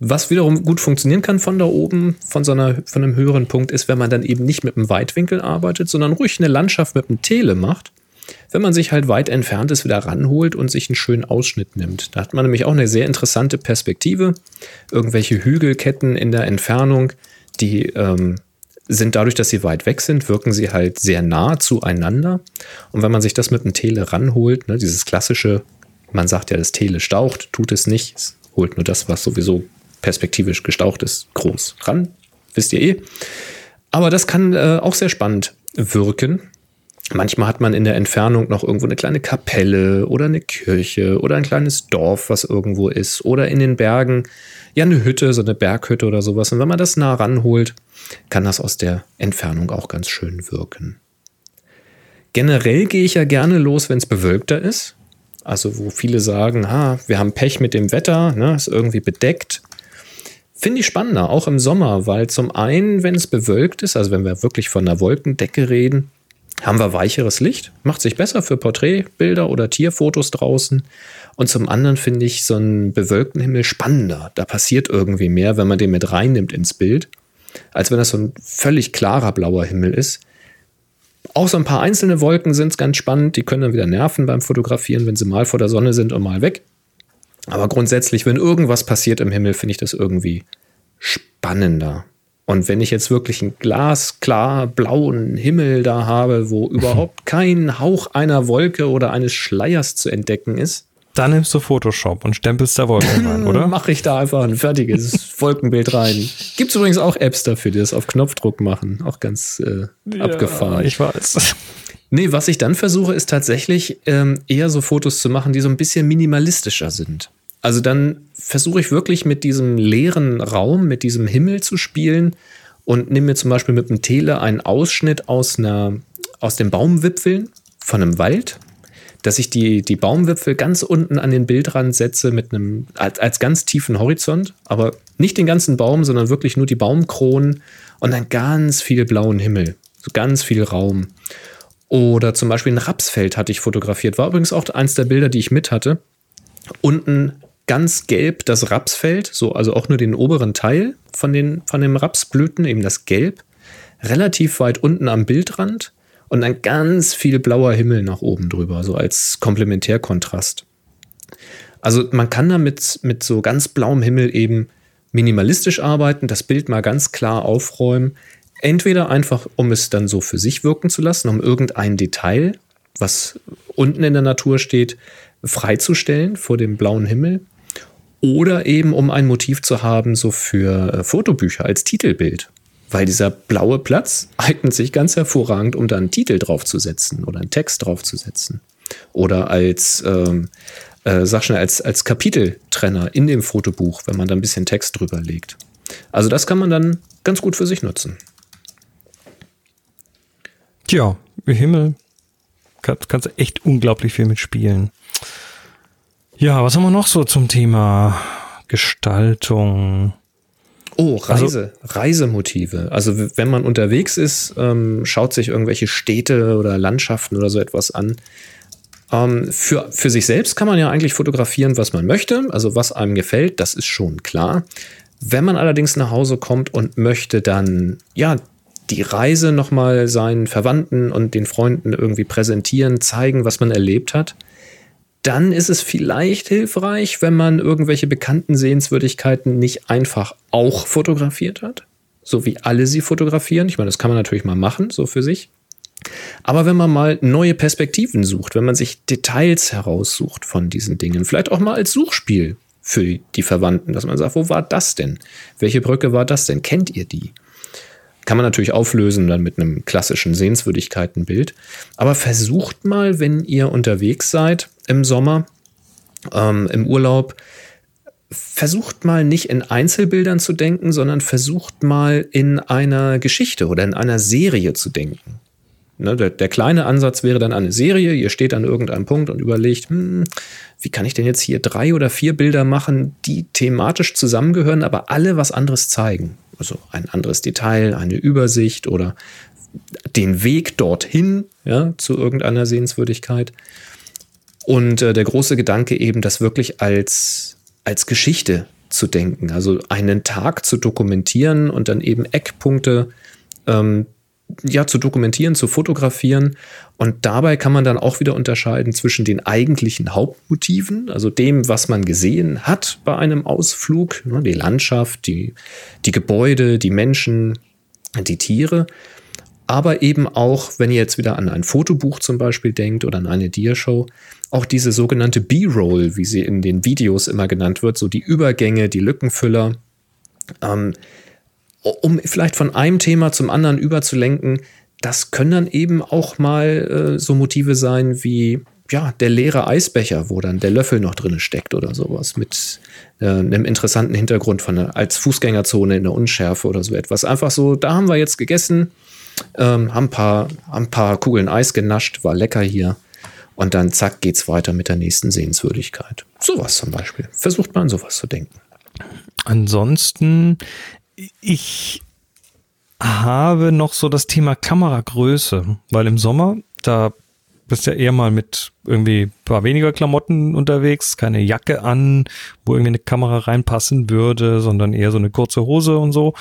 Was wiederum gut funktionieren kann von da oben, von so einer, von einem höheren Punkt, ist, wenn man dann eben nicht mit einem Weitwinkel arbeitet, sondern ruhig eine Landschaft mit einem Tele macht. Wenn man sich halt weit entfernt ist, wieder ranholt und sich einen schönen Ausschnitt nimmt. Da hat man nämlich auch eine sehr interessante Perspektive. Irgendwelche Hügelketten in der Entfernung, die ähm, sind dadurch, dass sie weit weg sind, wirken sie halt sehr nah zueinander. Und wenn man sich das mit einem Tele ranholt, ne, dieses klassische, man sagt ja, das Tele staucht, tut es nicht, es holt nur das, was sowieso perspektivisch gestaucht ist, groß ran. Wisst ihr eh. Aber das kann äh, auch sehr spannend wirken. Manchmal hat man in der Entfernung noch irgendwo eine kleine Kapelle oder eine Kirche oder ein kleines Dorf, was irgendwo ist. Oder in den Bergen ja eine Hütte, so eine Berghütte oder sowas. Und wenn man das nah ranholt, kann das aus der Entfernung auch ganz schön wirken. Generell gehe ich ja gerne los, wenn es bewölkter ist. Also wo viele sagen, ha, wir haben Pech mit dem Wetter, ne, ist irgendwie bedeckt. Finde ich spannender, auch im Sommer, weil zum einen, wenn es bewölkt ist, also wenn wir wirklich von einer Wolkendecke reden, haben wir weicheres Licht, macht sich besser für Porträtbilder oder Tierfotos draußen. Und zum anderen finde ich so einen bewölkten Himmel spannender. Da passiert irgendwie mehr, wenn man den mit reinnimmt ins Bild, als wenn das so ein völlig klarer blauer Himmel ist. Auch so ein paar einzelne Wolken sind ganz spannend, die können dann wieder nerven beim Fotografieren, wenn sie mal vor der Sonne sind und mal weg. Aber grundsätzlich, wenn irgendwas passiert im Himmel, finde ich das irgendwie spannender. Und wenn ich jetzt wirklich einen glasklar blauen Himmel da habe, wo überhaupt kein Hauch einer Wolke oder eines Schleiers zu entdecken ist, dann nimmst du Photoshop und stempelst da Wolken rein, oder? Mache ich da einfach ein fertiges Wolkenbild rein. Gibt es übrigens auch Apps dafür, die das auf Knopfdruck machen. Auch ganz äh, ja, abgefahren. Ich weiß. Nee, was ich dann versuche, ist tatsächlich ähm, eher so Fotos zu machen, die so ein bisschen minimalistischer sind. Also dann versuche ich wirklich mit diesem leeren Raum, mit diesem Himmel zu spielen und nehme mir zum Beispiel mit dem Tele einen Ausschnitt aus, einer, aus den Baumwipfeln von einem Wald dass ich die, die Baumwipfel ganz unten an den Bildrand setze mit einem, als, als ganz tiefen Horizont, aber nicht den ganzen Baum, sondern wirklich nur die Baumkronen und dann ganz viel blauen Himmel, so ganz viel Raum. Oder zum Beispiel ein Rapsfeld hatte ich fotografiert, war übrigens auch eins der Bilder, die ich mit hatte. Unten ganz gelb das Rapsfeld, so also auch nur den oberen Teil von den von den Rapsblüten, eben das Gelb, relativ weit unten am Bildrand und dann ganz viel blauer Himmel nach oben drüber, so als Komplementärkontrast. Also man kann damit mit so ganz blauem Himmel eben minimalistisch arbeiten, das Bild mal ganz klar aufräumen. Entweder einfach, um es dann so für sich wirken zu lassen, um irgendein Detail, was unten in der Natur steht, freizustellen vor dem blauen Himmel. Oder eben, um ein Motiv zu haben, so für äh, Fotobücher als Titelbild weil dieser blaue Platz eignet sich ganz hervorragend, um da einen Titel draufzusetzen oder einen Text draufzusetzen. Oder als, ähm, äh, sag schnell, als, als Kapiteltrenner in dem Fotobuch, wenn man da ein bisschen Text drüber legt. Also das kann man dann ganz gut für sich nutzen. Tja, Himmel, kannst, kannst echt unglaublich viel mitspielen. Ja, was haben wir noch so zum Thema Gestaltung? Oh, Reise, also, Reisemotive. Also wenn man unterwegs ist, ähm, schaut sich irgendwelche Städte oder Landschaften oder so etwas an. Ähm, für, für sich selbst kann man ja eigentlich fotografieren, was man möchte, also was einem gefällt, das ist schon klar. Wenn man allerdings nach Hause kommt und möchte dann, ja, die Reise nochmal seinen Verwandten und den Freunden irgendwie präsentieren, zeigen, was man erlebt hat, dann ist es vielleicht hilfreich, wenn man irgendwelche bekannten Sehenswürdigkeiten nicht einfach auch fotografiert hat, so wie alle sie fotografieren. Ich meine, das kann man natürlich mal machen, so für sich. Aber wenn man mal neue Perspektiven sucht, wenn man sich Details heraussucht von diesen Dingen, vielleicht auch mal als Suchspiel für die Verwandten, dass man sagt, wo war das denn? Welche Brücke war das denn? Kennt ihr die? Kann man natürlich auflösen dann mit einem klassischen Sehenswürdigkeitenbild. Aber versucht mal, wenn ihr unterwegs seid im Sommer, ähm, im Urlaub, versucht mal nicht in Einzelbildern zu denken, sondern versucht mal in einer Geschichte oder in einer Serie zu denken. Ne, der, der, kleine Ansatz wäre dann eine Serie. Ihr steht an irgendeinem Punkt und überlegt, hm, wie kann ich denn jetzt hier drei oder vier Bilder machen, die thematisch zusammengehören, aber alle was anderes zeigen. Also ein anderes Detail, eine Übersicht oder den Weg dorthin ja, zu irgendeiner Sehenswürdigkeit. Und äh, der große Gedanke eben, das wirklich als, als Geschichte zu denken, also einen Tag zu dokumentieren und dann eben Eckpunkte ähm, ja, zu dokumentieren, zu fotografieren. Und dabei kann man dann auch wieder unterscheiden zwischen den eigentlichen Hauptmotiven, also dem, was man gesehen hat bei einem Ausflug, ne, die Landschaft, die, die Gebäude, die Menschen, die Tiere. Aber eben auch, wenn ihr jetzt wieder an ein Fotobuch zum Beispiel denkt oder an eine Diashow, auch diese sogenannte B-Roll, wie sie in den Videos immer genannt wird, so die Übergänge, die Lückenfüller. Ähm, um vielleicht von einem Thema zum anderen überzulenken, das können dann eben auch mal äh, so Motive sein wie ja, der leere Eisbecher, wo dann der Löffel noch drin steckt oder sowas mit äh, einem interessanten Hintergrund von als Fußgängerzone in der Unschärfe oder so etwas. Einfach so, da haben wir jetzt gegessen ähm, haben, ein paar, haben ein paar Kugeln Eis genascht, war lecker hier. Und dann zack, geht's weiter mit der nächsten Sehenswürdigkeit. Sowas zum Beispiel. Versucht man sowas zu denken. Ansonsten, ich habe noch so das Thema Kameragröße, weil im Sommer, da bist ja eher mal mit irgendwie ein paar weniger Klamotten unterwegs, keine Jacke an, wo irgendwie eine Kamera reinpassen würde, sondern eher so eine kurze Hose und so.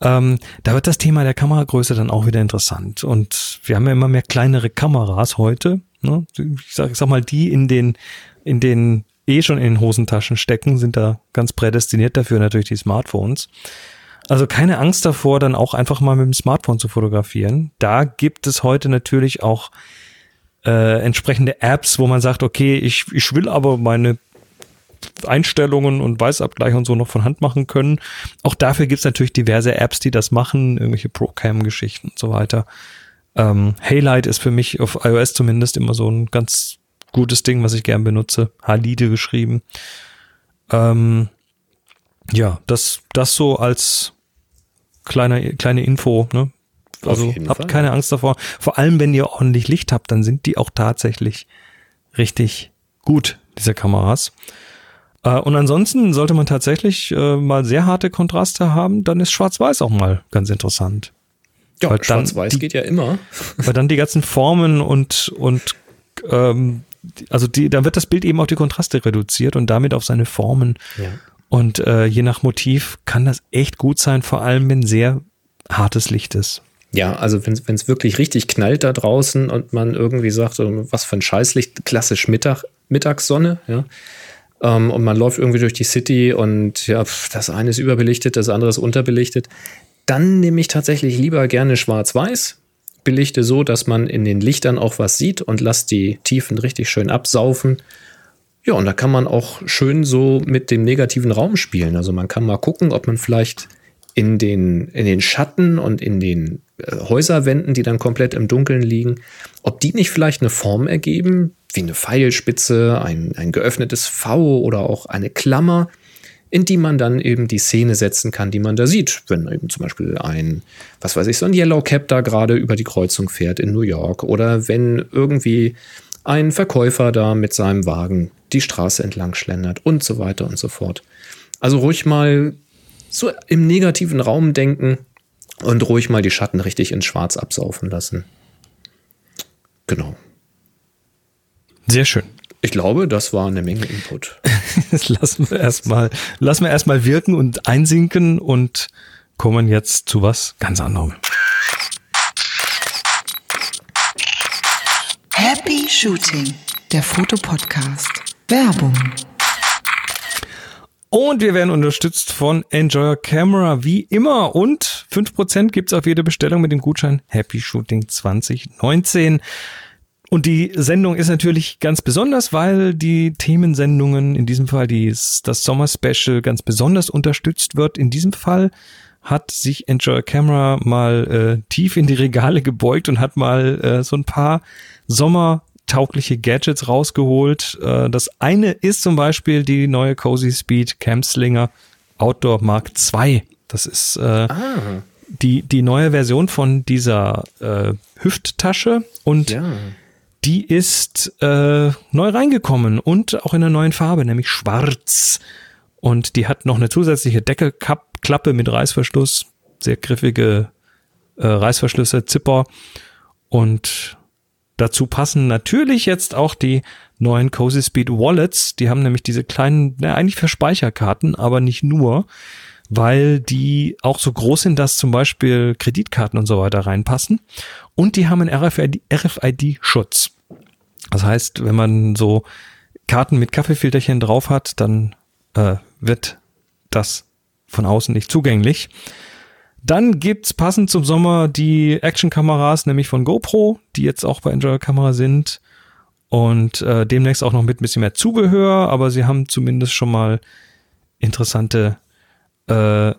Ähm, da wird das Thema der Kameragröße dann auch wieder interessant. Und wir haben ja immer mehr kleinere Kameras heute. Ne? Ich, sag, ich sag mal, die in den, in den eh schon in den Hosentaschen stecken, sind da ganz prädestiniert dafür natürlich die Smartphones. Also keine Angst davor, dann auch einfach mal mit dem Smartphone zu fotografieren. Da gibt es heute natürlich auch äh, entsprechende Apps, wo man sagt, okay, ich, ich will aber meine Einstellungen und Weißabgleich und so noch von Hand machen können. Auch dafür gibt es natürlich diverse Apps, die das machen, irgendwelche Procam-Geschichten und so weiter. Ähm, Haylight ist für mich auf iOS zumindest immer so ein ganz gutes Ding, was ich gern benutze. Halide geschrieben. Ähm, ja, das, das so als kleine, kleine Info, ne? Also habt Fall. keine Angst davor. Vor allem, wenn ihr ordentlich Licht habt, dann sind die auch tatsächlich richtig gut, diese Kameras. Äh, und ansonsten sollte man tatsächlich äh, mal sehr harte Kontraste haben, dann ist Schwarz-Weiß auch mal ganz interessant. Ja, Schwarz-Weiß geht ja immer. Weil dann die ganzen Formen und, und ähm, also die, dann wird das Bild eben auf die Kontraste reduziert und damit auf seine Formen. Ja. Und äh, je nach Motiv kann das echt gut sein, vor allem wenn sehr hartes Licht ist. Ja, also wenn es wirklich richtig knallt da draußen und man irgendwie sagt, was für ein Scheißlicht, klassisch Mittag, Mittagssonne, ja. Ähm, und man läuft irgendwie durch die City und ja, das eine ist überbelichtet, das andere ist unterbelichtet. Dann nehme ich tatsächlich lieber gerne schwarz-weiß, belichte so, dass man in den Lichtern auch was sieht und lass die Tiefen richtig schön absaufen ja, und da kann man auch schön so mit dem negativen Raum spielen. Also man kann mal gucken, ob man vielleicht in den, in den Schatten und in den äh, Häuserwänden, die dann komplett im Dunkeln liegen, ob die nicht vielleicht eine Form ergeben, wie eine Pfeilspitze, ein, ein geöffnetes V oder auch eine Klammer, in die man dann eben die Szene setzen kann, die man da sieht. Wenn eben zum Beispiel ein, was weiß ich, so ein Yellow Cap da gerade über die Kreuzung fährt in New York oder wenn irgendwie ein Verkäufer da mit seinem Wagen die Straße entlang schlendert und so weiter und so fort. Also ruhig mal so im negativen Raum denken und ruhig mal die Schatten richtig ins Schwarz absaufen lassen. Genau. Sehr schön. Ich glaube, das war eine Menge Input. das lassen wir erstmal, lassen wir erstmal wirken und einsinken und kommen jetzt zu was ganz anderem. Happy Shooting, der Fotopodcast. Werbung. Und wir werden unterstützt von Enjoy Your Camera wie immer. Und 5% gibt es auf jede Bestellung mit dem Gutschein Happy Shooting 2019. Und die Sendung ist natürlich ganz besonders, weil die Themensendungen, in diesem Fall die, das Sommer-Special, ganz besonders unterstützt wird. In diesem Fall hat sich Enjoy Camera mal äh, tief in die Regale gebeugt und hat mal äh, so ein paar sommertaugliche Gadgets rausgeholt. Äh, das eine ist zum Beispiel die neue Cozy Speed Campslinger Outdoor Mark II. Das ist äh, ah. die, die neue Version von dieser äh, Hüfttasche und ja. Die ist äh, neu reingekommen und auch in einer neuen Farbe, nämlich schwarz. Und die hat noch eine zusätzliche Deckelkappe Klappe mit Reißverschluss, sehr griffige äh, Reißverschlüsse, Zipper und dazu passen natürlich jetzt auch die neuen Cozy Speed Wallets. Die haben nämlich diese kleinen, na, eigentlich für Speicherkarten, aber nicht nur, weil die auch so groß sind, dass zum Beispiel Kreditkarten und so weiter reinpassen. Und die haben einen RFID-Schutz. Das heißt, wenn man so Karten mit Kaffeefilterchen drauf hat, dann äh, wird das von außen nicht zugänglich. Dann gibt's passend zum Sommer die Actionkameras, nämlich von GoPro, die jetzt auch bei Enjoy Kamera sind. Und äh, demnächst auch noch mit ein bisschen mehr Zubehör, aber sie haben zumindest schon mal interessante äh,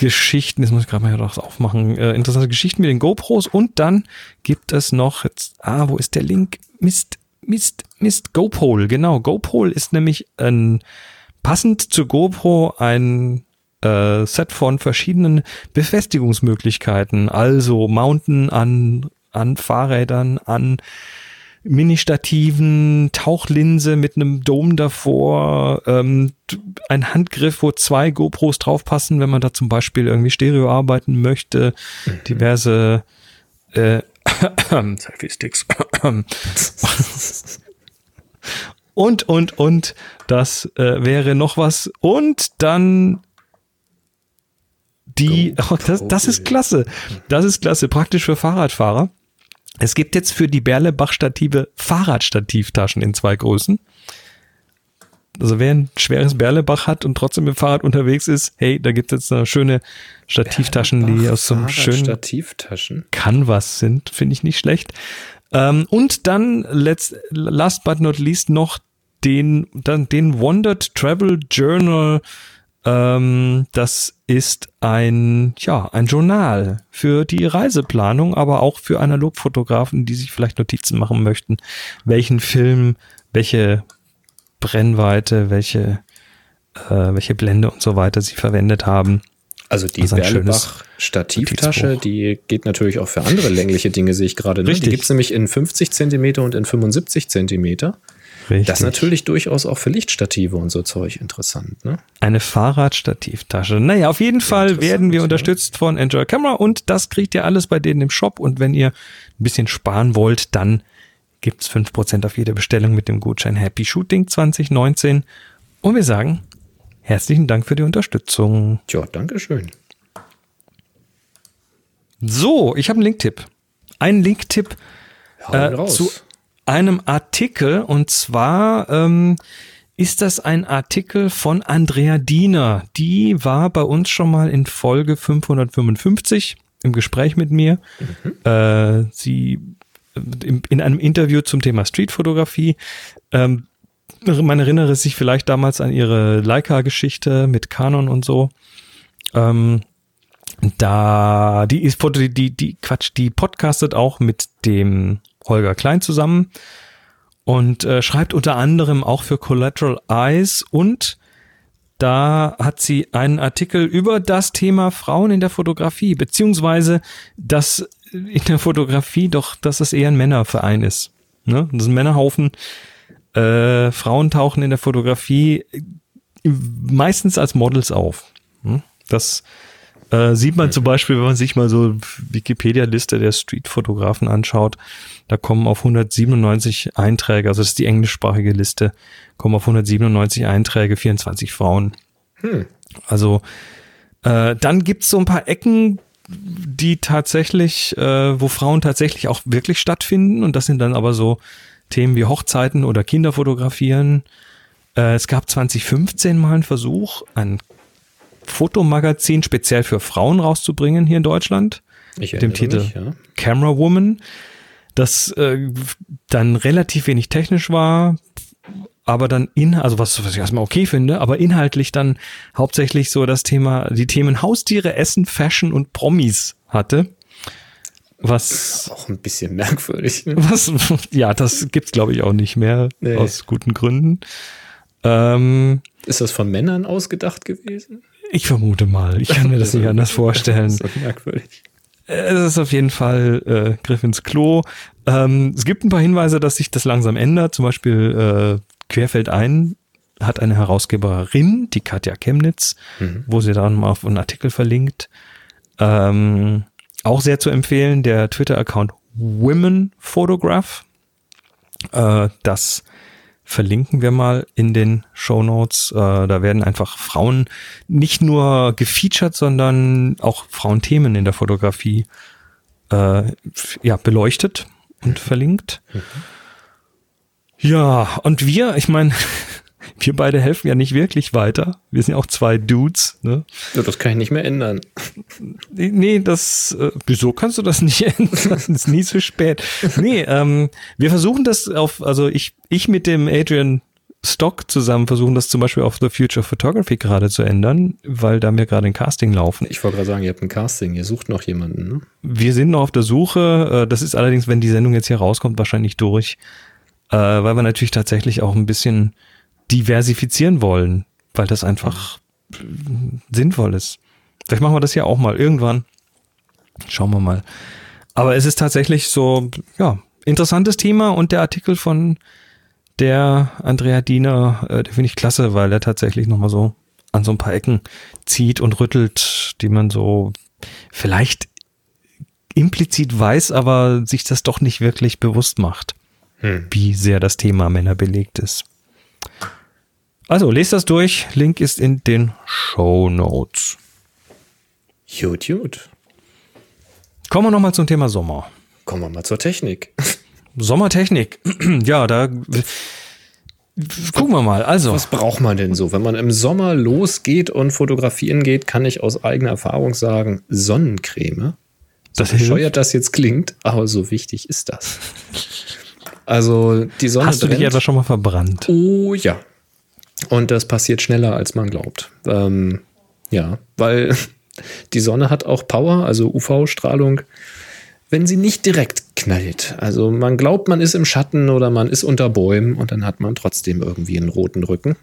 Geschichten, jetzt muss ich gerade mal das aufmachen, äh, interessante Geschichten mit den GoPros und dann gibt es noch, jetzt, ah, wo ist der Link? Mist, Mist, Mist, GoPole, genau. GoPole ist nämlich ein passend zu GoPro ein äh, Set von verschiedenen Befestigungsmöglichkeiten, also Mountain an, an Fahrrädern, an Mini-Stativen, Tauchlinse mit einem Dom davor, ähm, ein Handgriff, wo zwei GoPros draufpassen, wenn man da zum Beispiel irgendwie Stereo arbeiten möchte, diverse äh, Selfie-Sticks. und, und, und, das äh, wäre noch was. Und dann die, oh, das, das ist klasse. Das ist klasse, praktisch für Fahrradfahrer. Es gibt jetzt für die Berlebach-Stative Fahrradstativtaschen in zwei Größen. Also wer ein schweres Berlebach hat und trotzdem mit Fahrrad unterwegs ist, hey, da gibt es jetzt eine schöne Stativtaschen, die aus so einem schönen. Canvas sind, finde ich nicht schlecht. Ähm, und dann let's, last but not least noch den, dann den Wandered Travel Journal. Ähm, das ist ein, ja, ein Journal für die Reiseplanung, aber auch für Analogfotografen, die sich vielleicht Notizen machen möchten, welchen Film, welche Brennweite, welche, äh, welche Blende und so weiter sie verwendet haben. Also die Also ein schönes Berlebach Stativtasche, Notizbuch. die geht natürlich auch für andere längliche Dinge, sehe ich gerade. Ne? Die gibt es nämlich in 50 Zentimeter und in 75 Zentimeter. Richtig. Das ist natürlich durchaus auch für Lichtstative und so Zeug interessant. Ne? Eine Fahrradstativtasche. Naja, auf jeden Fall werden wir unterstützt von Enjoy Camera und das kriegt ihr alles bei denen im Shop. Und wenn ihr ein bisschen sparen wollt, dann gibt's 5% auf jede Bestellung mit dem Gutschein Happy Shooting 2019. Und wir sagen herzlichen Dank für die Unterstützung. Tja, Dankeschön. So, ich habe einen Linktipp. Einen Linktipp äh, zu einem Artikel und zwar ähm, ist das ein Artikel von Andrea Diener. Die war bei uns schon mal in Folge 555 im Gespräch mit mir. Äh, sie äh, in, in einem Interview zum Thema Streetfotografie. Ähm, man erinnere sich vielleicht damals an ihre Leica-Geschichte mit Canon und so. Ähm, da, die ist, die, die, Quatsch, die podcastet auch mit dem Holger Klein zusammen und äh, schreibt unter anderem auch für Collateral Eyes und da hat sie einen Artikel über das Thema Frauen in der Fotografie, beziehungsweise dass in der Fotografie doch, dass es eher ein Männerverein ist. Ne? Das ist ein Männerhaufen. Äh, Frauen tauchen in der Fotografie meistens als Models auf. Hm? Das äh, sieht man zum Beispiel, wenn man sich mal so Wikipedia-Liste der Street-Fotografen anschaut. Da kommen auf 197 Einträge, also das ist die englischsprachige Liste, kommen auf 197 Einträge 24 Frauen. Also äh, dann gibt's so ein paar Ecken, die tatsächlich, äh, wo Frauen tatsächlich auch wirklich stattfinden. Und das sind dann aber so Themen wie Hochzeiten oder Kinderfotografieren. Äh, es gab 2015 mal einen Versuch, ein Fotomagazin speziell für Frauen rauszubringen hier in Deutschland. Ich mit dem Titel mich, ja. Camera Woman, das äh, dann relativ wenig technisch war, aber dann in, also was, was ich erstmal okay finde, aber inhaltlich dann hauptsächlich so das Thema, die Themen Haustiere, Essen, Fashion und Promis hatte. Was, Auch ein bisschen merkwürdig. Ne? was, ja, das gibt's glaube ich auch nicht mehr Nee. aus guten Gründen. Ähm, Ist das von Männern ausgedacht gewesen? Ich vermute mal, ich kann mir das nicht anders vorstellen. So merkwürdig. Es ist auf jeden Fall äh, Griff ins Klo. Ähm, es gibt ein paar Hinweise, dass sich das langsam ändert. Zum Beispiel äh, Querfeldein hat eine Herausgeberin, die Katja Chemnitz, wo sie dann mal auf einen Artikel verlinkt. Ähm, auch sehr zu empfehlen, der Twitter-Account Women Photograph. Äh, das verlinken wir mal in den Show Notes. Äh, da werden einfach Frauen nicht nur gefeatured, sondern auch Frauenthemen in der Fotografie äh, ja, beleuchtet und verlinkt. Ja, und wir, ich meine, wir beide helfen ja nicht wirklich weiter. Wir sind ja auch zwei Dudes. Ne? Ja, das kann ich nicht mehr ändern. Nee, das, äh, wieso kannst du das nicht ändern? Es ist nie zu spät. Nee, ähm, wir versuchen das auf, also ich, ich mit dem Adrian Stock zusammen versuchen das zum Beispiel auf The Future Photography gerade zu ändern, weil da wir gerade ein Casting laufen. Ich wollte gerade sagen, ihr habt ein Casting, ihr sucht noch jemanden. Ne? Wir sind noch auf der Suche. Äh, das ist allerdings, wenn die Sendung jetzt hier rauskommt, wahrscheinlich durch, äh, weil wir natürlich tatsächlich auch ein bisschen diversifizieren wollen, weil das einfach sinnvoll ist. Vielleicht machen wir das ja auch mal irgendwann. Schauen wir mal. Aber es ist tatsächlich so, ja, interessantes Thema und der Artikel von der Andrea Diener, äh, den finde ich klasse, weil er tatsächlich nochmal so an so ein paar Ecken zieht und rüttelt, die man so vielleicht implizit weiß, aber sich das doch nicht wirklich bewusst macht, Hm. wie sehr das Thema Männer belegt ist. Also, lest das durch. Link ist in den Show Notes. Gut, gut. Kommen wir nochmal zum Thema Sommer. Kommen wir mal zur Technik. Sommertechnik. ja, da gucken wir mal. Also, Was braucht man denn so? Wenn man im Sommer losgeht und fotografieren geht, kann ich aus eigener Erfahrung sagen, Sonnencreme. So Das hilft. bescheuert das jetzt klingt, aber so wichtig ist das. Also die Sonne hast du dich etwa schon mal verbrannt? Oh ja. Und das passiert schneller, als man glaubt. Ähm, ja, weil die Sonne hat auch Power, also UV-Strahlung, wenn sie nicht direkt knallt. Also man glaubt, man ist im Schatten oder man ist unter Bäumen und dann hat man trotzdem irgendwie einen roten Rücken.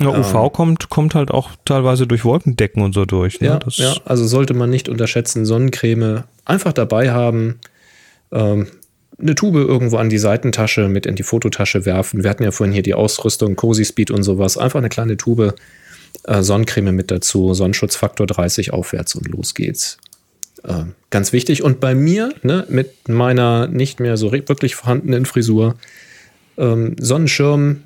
Ja, UV kommt, kommt halt auch teilweise durch Wolkendecken und so durch. Ne? Ja, ja, also sollte man nicht unterschätzen, Sonnencreme einfach dabei haben, ähm, eine Tube irgendwo an die Seitentasche mit in die Fototasche werfen. Wir hatten ja vorhin hier die Ausrüstung, Cozy Speed und sowas. Einfach eine kleine Tube äh, Sonnencreme mit dazu, Sonnenschutzfaktor 30 aufwärts und los geht's. Äh, ganz wichtig. Und bei mir, ne, mit meiner nicht mehr so wirklich vorhandenen Frisur, ähm, Sonnenschirm,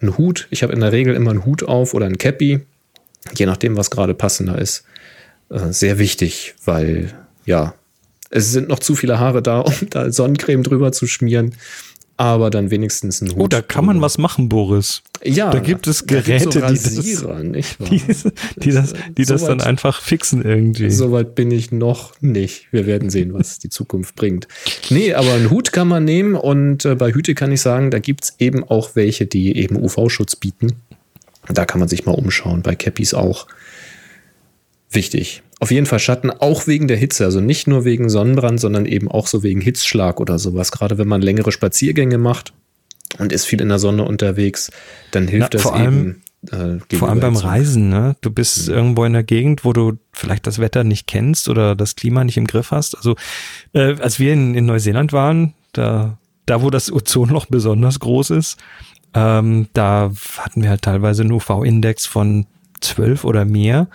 ein Hut. Ich habe in der Regel immer einen Hut auf oder ein Cappy, je nachdem, was gerade passender ist. Äh, sehr wichtig, weil ja, es sind noch zu viele Haare da, um da Sonnencreme drüber zu schmieren. Aber dann wenigstens ein Hut. Oh, da kann man was machen, Boris. Ja, da gibt es da Geräte, so die das- Rasierer, nicht wahr? Die, die das, die das So dann weit- einfach fixen irgendwie. Soweit bin ich noch nicht. Wir werden sehen, was die Zukunft bringt. Nee, aber einen Hut kann man nehmen und äh, bei Hüte kann ich sagen, da gibt's eben auch welche, die eben UV-Schutz bieten. Da kann man sich mal umschauen, bei Cappies auch. Wichtig. Auf jeden Fall Schatten, auch wegen der Hitze. Also nicht nur wegen Sonnenbrand, sondern eben auch so wegen Hitzschlag oder sowas. Gerade wenn man längere Spaziergänge macht und ist viel in der Sonne unterwegs, dann hilft Na, das vor allem- eben. Äh, Vor allem beim Reisen, ne? Du bist irgendwo in der Gegend, wo du vielleicht das Wetter nicht kennst oder das Klima nicht im Griff hast. Also, äh, als wir in, in Neuseeland waren, da, da wo das Ozonloch besonders groß ist, ähm, da hatten wir halt teilweise einen UV-Index von 12 oder mehr.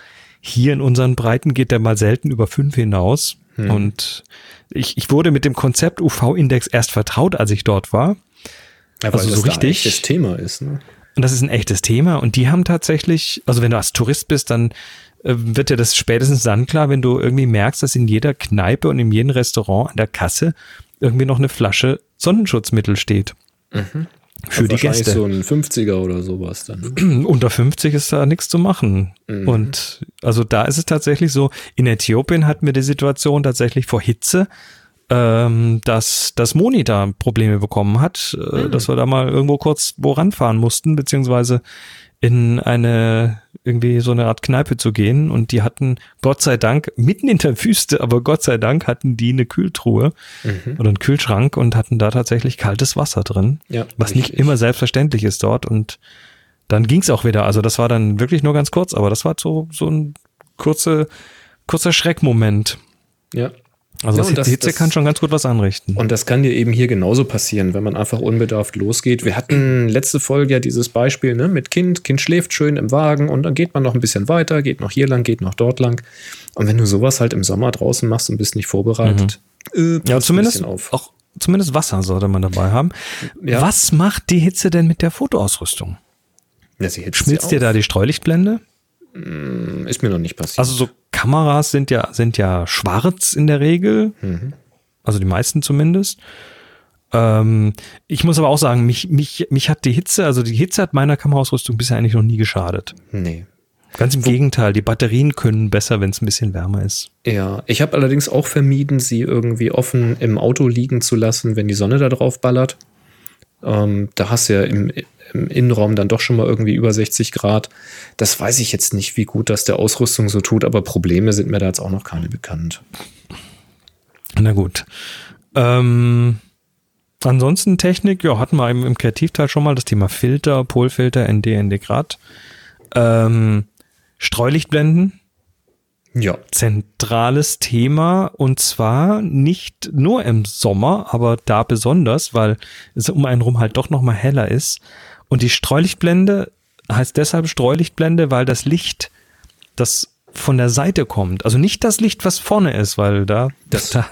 Hier in unseren Breiten geht der mal selten über 5 hinaus. Und ich, ich wurde mit dem Konzept UV-Index erst vertraut, als ich dort war. Ja, also das so da richtig- echtes Thema ist. Ne? Und das ist ein echtes Thema. Und die haben tatsächlich, also wenn du als Tourist bist, dann äh, wird dir das spätestens dann klar, wenn du irgendwie merkst, dass in jeder Kneipe und in jedem Restaurant an der Kasse irgendwie noch eine Flasche Sonnenschutzmittel steht. Für die Wahrscheinlich Gäste. so ein 50er oder sowas dann. ne? Unter 50 ist da nichts zu machen. Und also da ist es tatsächlich so, in Äthiopien hatten wir die Situation tatsächlich vor Hitze, ähm, dass das Moni da Probleme bekommen hat, äh, dass wir da mal irgendwo kurz wo ranfahren mussten, beziehungsweise in eine irgendwie so eine Art Kneipe zu gehen und die hatten Gott sei Dank mitten in der Wüste, aber Gott sei Dank hatten die eine Kühltruhe oder einen Kühlschrank und hatten da tatsächlich kaltes Wasser drin, Ja, was nicht richtig. immer selbstverständlich ist dort und dann ging's auch wieder. Also das war dann wirklich nur ganz kurz, aber das war so so ein kurze, kurzer Schreckmoment. Ja. Also Ja, das, Hitze das- kann schon ganz gut was anrichten. Und das kann dir eben hier genauso passieren, wenn man einfach unbedarft losgeht. Wir hatten letzte Folge ja dieses Beispiel ne, mit Kind. Kind schläft schön im Wagen und dann geht man noch ein bisschen weiter, geht noch hier lang, geht noch dort lang. Und wenn du sowas halt im Sommer draußen machst und bist nicht vorbereitet, äh, ja, zumindest auch zumindest Wasser sollte man dabei haben. Ja. Was macht die Hitze denn mit der Fotoausrüstung? Ja, Schmilzt dir da die Streulichtblende? Auf. Ist mir noch nicht passiert. Also so Kameras sind ja sind ja schwarz in der Regel, also die meisten zumindest. Ähm, ich muss aber auch sagen, mich, mich, mich hat die Hitze, also die Hitze hat meiner Kameraausrüstung bisher eigentlich noch nie geschadet. nee. Ganz im Gegenteil, die Batterien können besser, wenn es ein bisschen wärmer ist. Ja, ich habe allerdings auch vermieden, sie irgendwie offen im Auto liegen zu lassen, wenn die Sonne da drauf ballert. Ähm, da hast du ja im, im Innenraum dann doch schon mal irgendwie über 60 Grad. Das weiß ich jetzt nicht, wie gut das der Ausrüstung so tut, aber Probleme sind mir da jetzt auch noch keine bekannt. Na gut. Ähm, ansonsten Technik, ja, hatten wir im, im Kreativteil schon mal das Thema Filter, Polfilter, ND, ND Grad. Ähm, Streulichtblenden, Ja. zentrales Thema und zwar nicht nur im Sommer, aber da besonders, weil es um einen rum halt doch noch mal heller ist. Und die Streulichtblende heißt deshalb Streulichtblende, weil das Licht, das von der Seite kommt, also nicht das Licht, was vorne ist, weil da, Das- da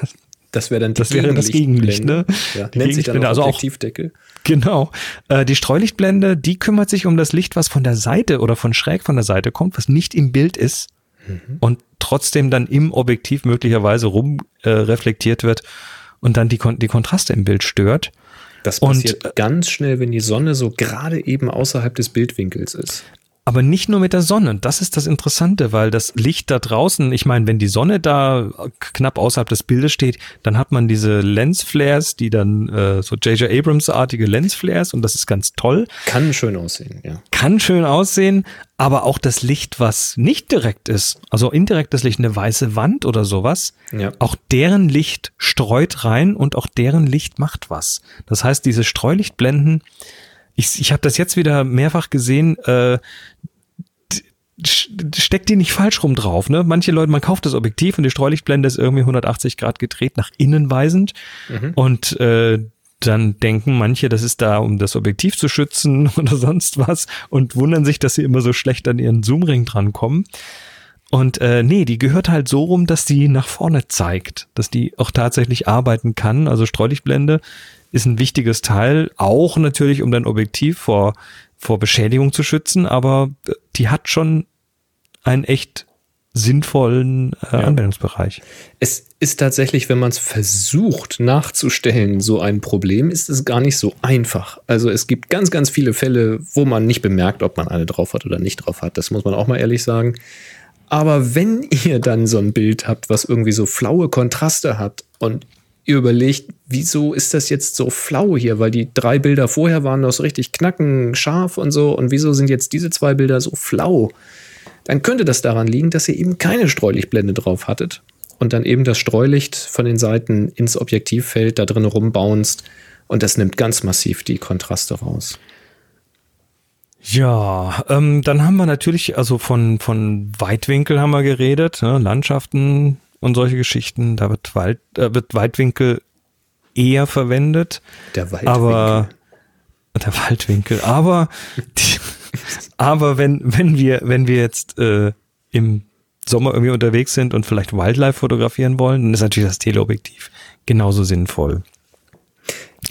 Das wäre dann die Das wäre das Gegenlicht, ne? Ja, Die nennt sich dann auch also auch- Objektivdeckel. Genau. Äh, die Streulichtblende, die kümmert sich um das Licht, was von der Seite oder von schräg von der Seite kommt, was nicht im Bild ist und trotzdem dann im Objektiv möglicherweise rum äh, reflektiert wird und dann die, Kon die Kontraste im Bild stört. Das Und- passiert ganz schnell, wenn die Sonne so gerade eben außerhalb des Bildwinkels ist. Aber nicht nur mit der Sonne. Das ist das Interessante, weil das Licht da draußen, ich meine, wenn die Sonne da knapp außerhalb des Bildes steht, dann hat man diese Lensflares, die dann äh, so J.J. Abrams-artige Lensflares und das ist ganz toll. Kann schön aussehen, ja. kann schön aussehen, aber auch das Licht, was nicht direkt ist, also indirektes Licht, eine weiße Wand oder sowas, Ja. auch deren Licht streut rein und auch deren Licht macht was. Das heißt, diese Streulichtblenden, ich, ich habe das jetzt wieder mehrfach gesehen, äh, steckt die nicht falsch rum drauf. Ne? Manche Leute, man kauft das Objektiv und die Streulichtblende ist irgendwie 180 Grad gedreht, nach innen weisend. Und äh, dann denken manche, das ist da, um das Objektiv zu schützen oder sonst was und wundern sich, dass sie immer so schlecht an ihren Zoomring drankommen. Und äh, nee, die gehört halt so rum, dass die nach vorne zeigt, dass die auch tatsächlich arbeiten kann. Also Streulichtblende ist ein wichtiges Teil, auch natürlich, um dein Objektiv vor, vor Beschädigung zu schützen, aber äh, die hat schon einen echt sinnvollen äh, Anwendungsbereich. Es ist tatsächlich, wenn man es versucht nachzustellen, so ein Problem, ist es gar nicht so einfach. Also es gibt ganz, ganz viele Fälle, wo man nicht bemerkt, ob man eine drauf hat oder nicht drauf hat. Das muss man auch mal ehrlich sagen. Aber wenn ihr dann so ein Bild habt, was irgendwie so flaue Kontraste hat und überlegt, wieso ist das jetzt so flau hier? Weil die drei Bilder vorher waren noch so richtig knacken, scharf und so. Und wieso sind jetzt diese zwei Bilder so flau? Dann könnte das daran liegen, dass ihr eben keine Streulichtblende drauf hattet und dann eben das Streulicht von den Seiten ins Objektivfeld da drin rumbounst und das nimmt ganz massiv die Kontraste raus. Ja, ähm, dann haben wir natürlich, also von, von Weitwinkel haben wir geredet, ne, Landschaften und solche Geschichten. Da wird, Wald, äh, wird Weitwinkel eher verwendet. Der Waldwinkel. Aber der Waldwinkel. Aber, die, aber wenn, wenn wir, wenn wir jetzt äh, im Sommer irgendwie unterwegs sind und vielleicht Wildlife fotografieren wollen, dann ist natürlich das Teleobjektiv genauso sinnvoll.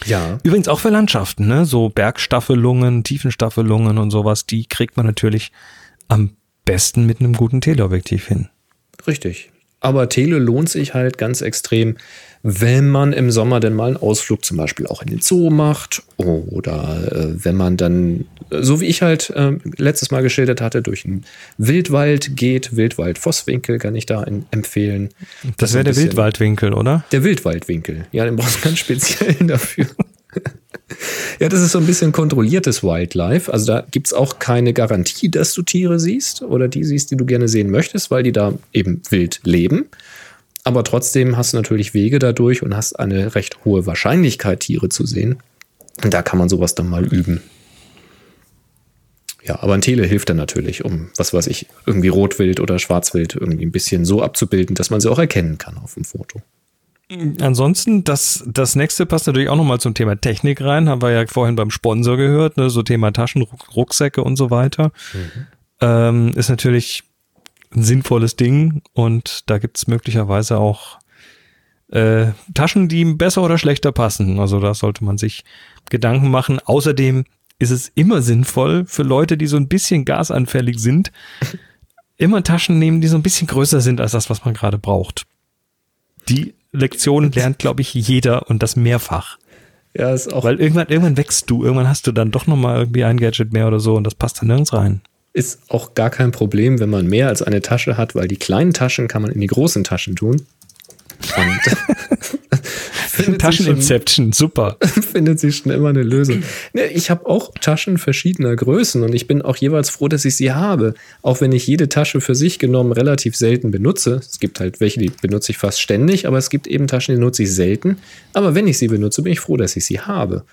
ja, Übrigens auch für Landschaften, ne? So Bergstaffelungen, Tiefenstaffelungen und sowas, die kriegt man natürlich am besten mit einem guten Teleobjektiv hin. richtig. Aber Tele lohnt sich halt ganz extrem, wenn man im Sommer denn mal einen Ausflug zum Beispiel auch in den Zoo macht oder äh, wenn man dann, so wie ich halt äh, letztes Mal geschildert hatte, durch einen Wildwald geht. Wildwald-Vosswinkel kann ich da in, empfehlen. Das ein wäre der Wildwaldwinkel, oder? Der Wildwaldwinkel. Ja, den brauchst du ganz speziellen dafür. Ja, das ist so ein bisschen kontrolliertes Wildlife. Also da gibt's auch keine Garantie, dass du Tiere siehst oder die siehst, die du gerne sehen möchtest, weil die da eben wild leben. Aber trotzdem hast du natürlich Wege dadurch und hast eine recht hohe Wahrscheinlichkeit, Tiere zu sehen. Und da kann man sowas dann mal üben. Ja, aber ein Tele hilft dann natürlich, um, was weiß ich, irgendwie Rotwild oder Schwarzwild irgendwie ein bisschen so abzubilden, dass man sie auch erkennen kann auf dem Foto. Ansonsten, das, das nächste passt natürlich auch nochmal zum Thema Technik rein. Haben wir ja vorhin beim Sponsor gehört, ne? so Thema Taschen, Ruck- Rucksäcke und so weiter. Ähm, ist natürlich ein sinnvolles Ding und da gibt's möglicherweise auch äh, Taschen, die besser oder schlechter passen. Also da sollte man sich Gedanken machen. Außerdem ist es immer sinnvoll für Leute, die so ein bisschen gasanfällig sind, immer Taschen nehmen, die so ein bisschen größer sind als das, was man gerade braucht. Die Lektion lernt, glaube ich, jeder und das mehrfach. Ja, ist auch Weil irgendwann, irgendwann wächst du, irgendwann hast du dann doch nochmal irgendwie ein Gadget mehr oder so und das passt dann nirgends rein. ist auch gar kein Problem, wenn man mehr als eine Tasche hat, weil die kleinen Taschen kann man in die großen Taschen tun. Und Tascheninception, super. findet sich schon immer eine Lösung. Ne, ich habe auch Taschen verschiedener Größen und ich bin auch jeweils froh, dass ich sie habe. Auch wenn ich jede Tasche für sich genommen relativ selten benutze. Es gibt halt welche, die benutze ich fast ständig, aber es gibt eben Taschen, die nutze ich selten. Aber wenn ich sie benutze, bin ich froh, dass ich sie habe.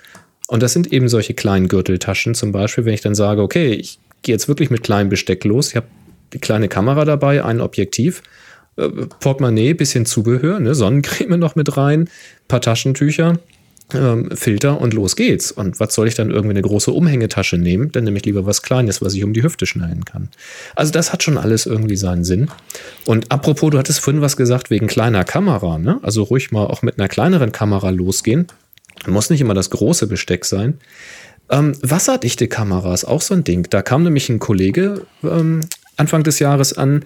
Und das sind eben solche kleinen Gürteltaschen zum Beispiel, wenn ich dann sage, okay, ich gehe jetzt wirklich mit kleinem Besteck los. Ich habe die kleine Kamera dabei, ein Objektiv, äh, Portemonnaie, bisschen Zubehör, ne, Sonnencreme noch mit rein, paar Taschentücher, ähm, Filter und los geht's. Und was soll ich dann irgendwie eine große Umhängetasche nehmen? Dann nehme ich lieber was Kleines, was ich um die Hüfte schneiden kann. Also das hat schon alles irgendwie seinen Sinn. Und apropos, du hattest vorhin was gesagt wegen kleiner Kamera, ne? Also ruhig mal auch mit einer kleineren Kamera losgehen. Muss nicht immer das große Besteck sein. Ähm, wasserdichte Kamera ist auch so ein Ding. Da kam nämlich ein Kollege ähm, Anfang des Jahres an,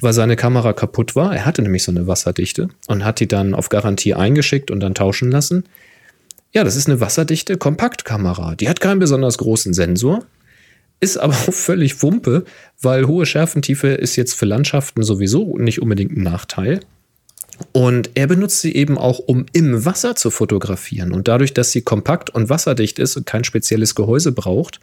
weil seine Kamera kaputt war. Er hatte nämlich so eine wasserdichte und hat die dann auf Garantie eingeschickt und dann tauschen lassen. Ja, das ist eine wasserdichte Kompaktkamera. Die hat keinen besonders großen Sensor, ist aber auch völlig Wumpe, weil hohe Schärfentiefe ist jetzt für Landschaften sowieso nicht unbedingt ein Nachteil. Und er benutzt sie eben auch, um im Wasser zu fotografieren. Und dadurch, dass sie kompakt und wasserdicht ist und kein spezielles Gehäuse braucht,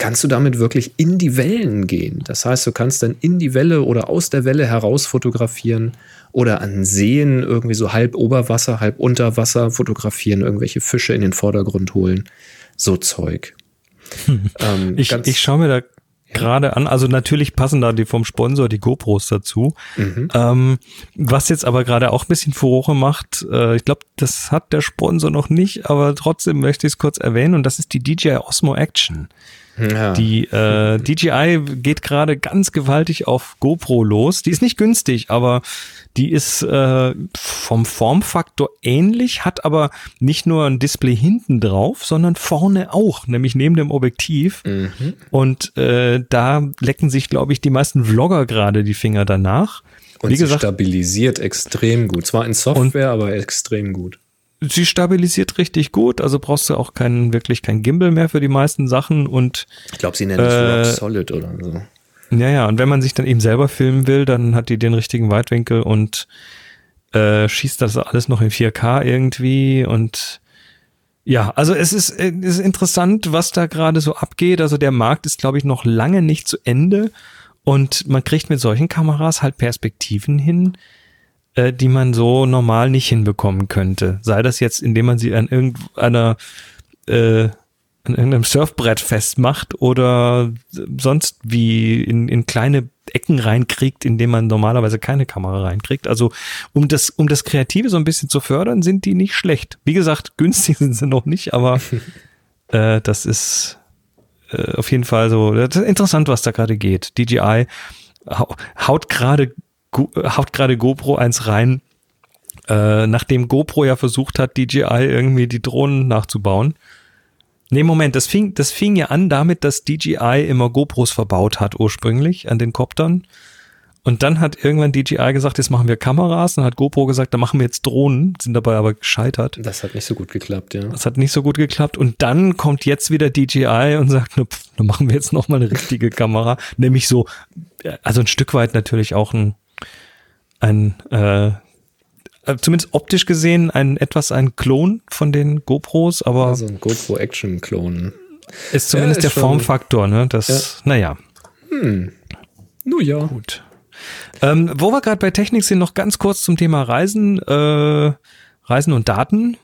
kannst du damit wirklich in die Wellen gehen. Das heißt, du kannst dann in die Welle oder aus der Welle heraus fotografieren oder an Seen irgendwie so halb Oberwasser, halb Unterwasser fotografieren, irgendwelche Fische in den Vordergrund holen. So Zeug. Ähm, ich, ich schaue mir da gerade an. Also natürlich passen da die vom Sponsor die GoPros dazu. Mhm. Ähm, was jetzt aber gerade auch ein bisschen Furore macht, äh, ich glaube, das hat der Sponsor noch nicht, aber trotzdem möchte ich es kurz erwähnen und das ist die DJI Osmo Action. Ja. Die äh, DJI geht gerade ganz gewaltig auf GoPro los. Die ist nicht günstig, aber die ist äh, vom Formfaktor ähnlich, hat aber nicht nur ein Display hinten drauf, sondern vorne auch, nämlich neben dem Objektiv. Mhm. Und äh, da lecken sich, glaube ich, die meisten Vlogger gerade die Finger danach. Und Wie gesagt, stabilisiert extrem gut. Zwar in Software, aber extrem gut sie stabilisiert richtig gut, also brauchst du auch keinen, wirklich kein Gimbal mehr für die meisten Sachen und ich glaube, sie nennen es äh, Rock Solid oder so. Ja, ja, und wenn man sich dann eben selber filmen will, dann hat die den richtigen Weitwinkel und äh, schießt das alles noch in 4K irgendwie und ja, also es ist, es ist interessant, was da gerade so abgeht. Also der Markt ist, glaube ich, noch lange nicht zu Ende und man kriegt mit solchen Kameras halt Perspektiven hin, äh, die man so normal nicht hinbekommen könnte. Sei das jetzt, indem man sie an irgendeiner äh, an irgendeinem Surfbrett festmacht oder sonst wie in, in kleine Ecken reinkriegt, in denen man normalerweise keine Kamera reinkriegt. Also um das, um das Kreative so ein bisschen zu fördern, sind die nicht schlecht. Wie gesagt, günstig sind sie noch nicht, aber äh, das ist äh, auf jeden Fall so interessant, was da gerade geht. DJI haut gerade haut gerade GoPro eins rein, äh, nachdem GoPro ja versucht hat, DJI irgendwie die Drohnen nachzubauen. Nee, Moment, das fing, das fing ja an damit, dass DJI immer GoPros verbaut hat ursprünglich an den Koptern. Und dann hat irgendwann DJI gesagt, jetzt machen wir Kameras. Dann hat GoPro gesagt, da machen wir jetzt Drohnen, sind dabei aber gescheitert. Das hat nicht so gut geklappt, ja. Das hat nicht so gut geklappt. Und dann kommt jetzt wieder DJI und sagt, na, pff, dann machen wir jetzt nochmal eine richtige Kamera. Nämlich so, also ein Stück weit natürlich auch ein ein äh, zumindest optisch gesehen ein etwas ein Klon von den GoPros, aber also ein GoPro Action Klon ist zumindest ja, ist der Formfaktor, ne? Das, ja. naja. Hm. Nun ja. Gut. Ähm, wo wir gerade bei Technik sind, noch ganz kurz zum Thema Reisen, äh, Reisen und Daten.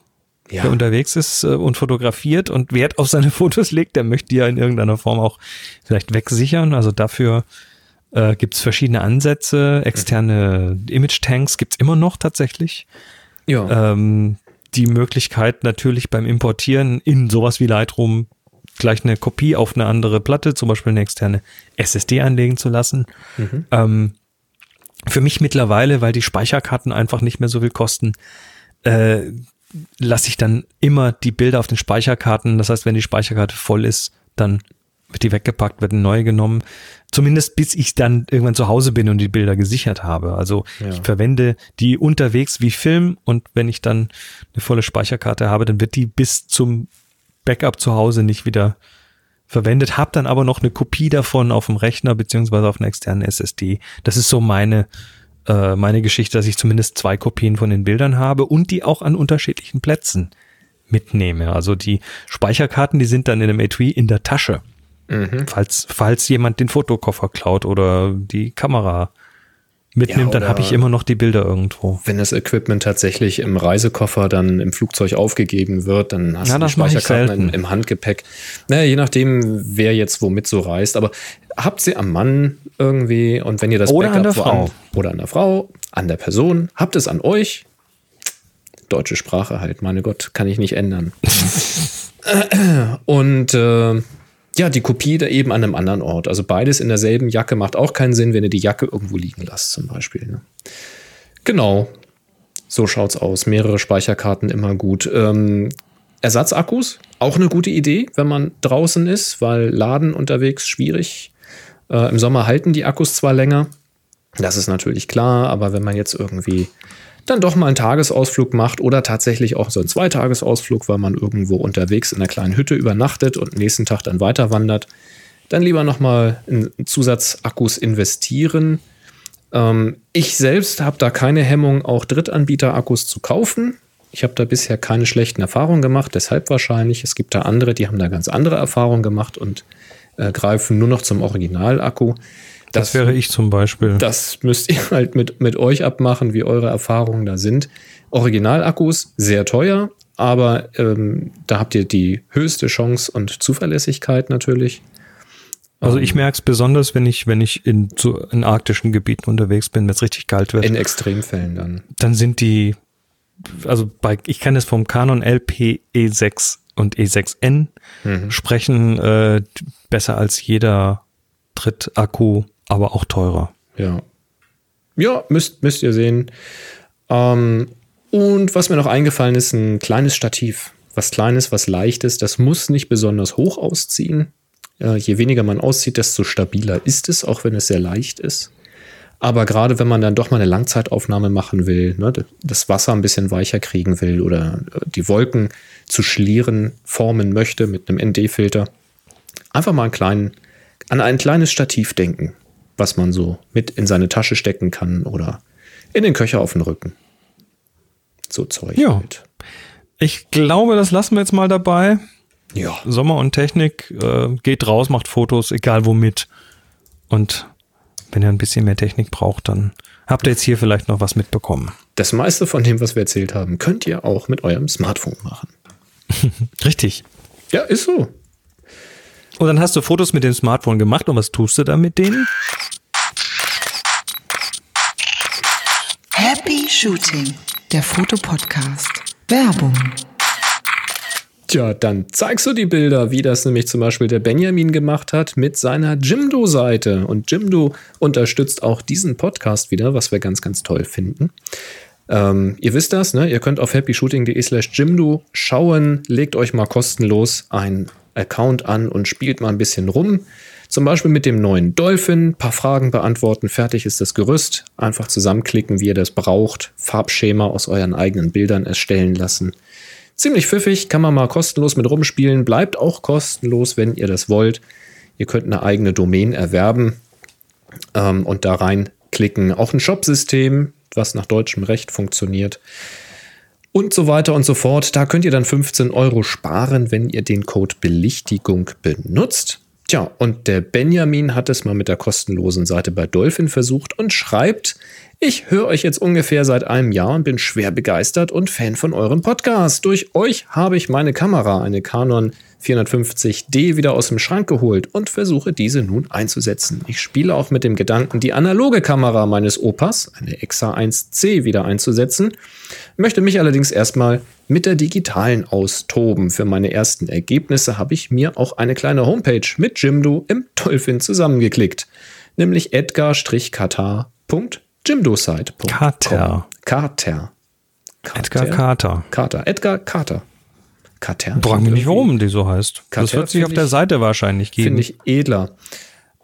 Ja. Wer unterwegs ist äh, und fotografiert und Wert auf seine Fotos legt, der möchte die ja in irgendeiner Form auch vielleicht wegsichern. Also dafür äh, gibt es verschiedene Ansätze. Externe Image-Tanks gibt es immer noch tatsächlich. Ja. Ähm, die Möglichkeit natürlich beim Importieren in sowas wie Lightroom gleich eine Kopie auf eine andere Platte, zum Beispiel eine externe SSD anlegen zu lassen. Mhm. Ähm, für mich mittlerweile, weil die Speicherkarten einfach nicht mehr so viel kosten, äh, lasse ich dann immer die Bilder auf den Speicherkarten. Das heißt, wenn die Speicherkarte voll ist, dann wird die weggepackt, wird eine neue genommen. Zumindest bis ich dann irgendwann zu Hause bin und die Bilder gesichert habe. Also ja. ich verwende die unterwegs wie Film und wenn ich dann eine volle Speicherkarte habe, dann wird die bis zum Backup zu Hause nicht wieder verwendet. Hab dann aber noch eine Kopie davon auf dem Rechner beziehungsweise auf einer externen SSD. Das ist so meine äh, meine Geschichte, dass ich zumindest zwei Kopien von den Bildern habe und die auch an unterschiedlichen Plätzen mitnehme. Also die Speicherkarten, die sind dann in einem Etui in der Tasche. Mhm. Falls, falls jemand den Fotokoffer klaut oder die Kamera mitnimmt, Ja, dann habe ich immer noch die Bilder irgendwo. Wenn das Equipment tatsächlich im Reisekoffer dann im Flugzeug aufgegeben wird, dann hast Ja, du die Speicherkarten im, Handgepäck. Naja, je nachdem, wer jetzt womit so reist. Aber habt sie am Mann irgendwie und wenn ihr das Oder an der Frau. oder an der Frau, an der Person, habt es an euch. Deutsche Sprache halt, meine Gott, kann ich nicht ändern. und äh, ja, die Kopie da eben an einem anderen Ort. Also beides in derselben Jacke macht auch keinen Sinn, wenn ihr die Jacke irgendwo liegen lasst, zum Beispiel. Ne? Genau. So schaut's aus. Mehrere Speicherkarten immer gut. Ähm, Ersatzakkus, auch eine gute Idee, wenn man draußen ist, weil Laden unterwegs schwierig. Äh, Im Sommer halten die Akkus zwar länger, das ist natürlich klar, aber wenn man jetzt irgendwie dann doch mal einen Tagesausflug macht oder tatsächlich auch so einen Zweitagesausflug, weil man irgendwo unterwegs in einer kleinen Hütte übernachtet und nächsten Tag dann weiter wandert, dann lieber nochmal in Zusatzakkus investieren. Ähm, ich selbst habe da keine Hemmung, auch Drittanbieter-Akkus zu kaufen. Ich habe da bisher keine schlechten Erfahrungen gemacht, deshalb wahrscheinlich. Es gibt da andere, die haben da ganz andere Erfahrungen gemacht und äh, greifen nur noch zum Originalakku. Das wäre ich zum Beispiel. Das müsst ihr halt mit, mit euch abmachen, wie eure Erfahrungen da sind. Originalakkus, sehr teuer, aber ähm, da habt ihr die höchste Chance und Zuverlässigkeit natürlich. Also ich merke es besonders, wenn ich, wenn ich in, zu, in arktischen Gebieten unterwegs bin, wenn es richtig kalt wird. In Extremfällen dann. dann sind die, also bei, ich kann es vom Canon LP E6 und E6N sprechen, äh, besser als jeder Drittakku, aber auch teurer. Ja. Ja, müsst, müsst ihr sehen. Ähm, und was mir noch eingefallen ist, ein kleines Stativ. Was Kleines, was Leichtes. Das muss nicht besonders hoch ausziehen. Äh, je weniger man auszieht, desto stabiler ist es, auch wenn es sehr leicht ist. Aber gerade wenn man dann doch mal eine Langzeitaufnahme machen will, ne, das Wasser ein bisschen weicher kriegen will oder äh, die Wolken zu Schlieren formen möchte mit einem ND-Filter, einfach mal einen kleinen, an ein kleines Stativ denken, was man so mit in seine Tasche stecken kann oder in den Köcher auf den Rücken. So Zeug Ja. halt. Ich glaube, das lassen wir jetzt mal dabei. Ja. Sommer und Technik, äh, geht raus, macht Fotos, egal womit. Und wenn ihr ein bisschen mehr Technik braucht, dann habt ihr jetzt hier vielleicht noch was mitbekommen. Das meiste von dem, was wir erzählt haben, könnt ihr auch mit eurem Smartphone machen. Richtig. Ja, ist so. Und dann hast du Fotos mit dem Smartphone gemacht und was tust du da mit denen? Happy Shooting, der Fotopodcast. Werbung. Tja, dann zeigst du die Bilder, wie das nämlich zum Beispiel der Benjamin gemacht hat mit seiner Jimdo-Seite. Und Jimdo unterstützt auch diesen Podcast wieder, was wir ganz, ganz toll finden. Ähm, ihr wisst das, ne? Ihr könnt auf happyshooting.de slash Jimdo schauen, legt euch mal kostenlos einen Account an und spielt mal ein bisschen rum. Zum Beispiel mit dem neuen Dolphin, paar Fragen beantworten, fertig ist das Gerüst. Einfach zusammenklicken, wie ihr das braucht, Farbschema aus euren eigenen Bildern erstellen lassen. Ziemlich pfiffig, kann man mal kostenlos mit rumspielen, bleibt auch kostenlos, wenn ihr das wollt. Ihr könnt eine eigene Domain erwerben ähm, und da reinklicken. Auch ein Shopsystem, was nach deutschem Recht funktioniert. Und so weiter und so fort. Da könnt ihr dann 15 Euro sparen, wenn ihr den Code Belichtigung benutzt. Tja, und der Benjamin hat es mal mit der kostenlosen Seite bei Dolphin versucht und schreibt, ich höre euch jetzt ungefähr seit einem Jahr und bin schwer begeistert und Fan von eurem Podcast. Durch euch habe ich meine Kamera, eine Canon 450D, wieder aus dem Schrank geholt und versuche diese nun einzusetzen. Ich spiele auch mit dem Gedanken, die analoge Kamera meines Opas, eine Exa 1C, wieder einzusetzen, möchte mich allerdings erstmal mit der digitalen austoben. Für meine ersten Ergebnisse habe ich mir auch eine kleine Homepage mit Jimdo im Dolphin zusammengeklickt, nämlich edgar-katar.jimdosite.com. Kater. Kater. Edgar Carter. Carter. Edgar Carter. Carter. Frag mich nicht, warum die so heißt. Das Carter wird sich auf find der ich- Seite wahrscheinlich geben. Finde ich edler.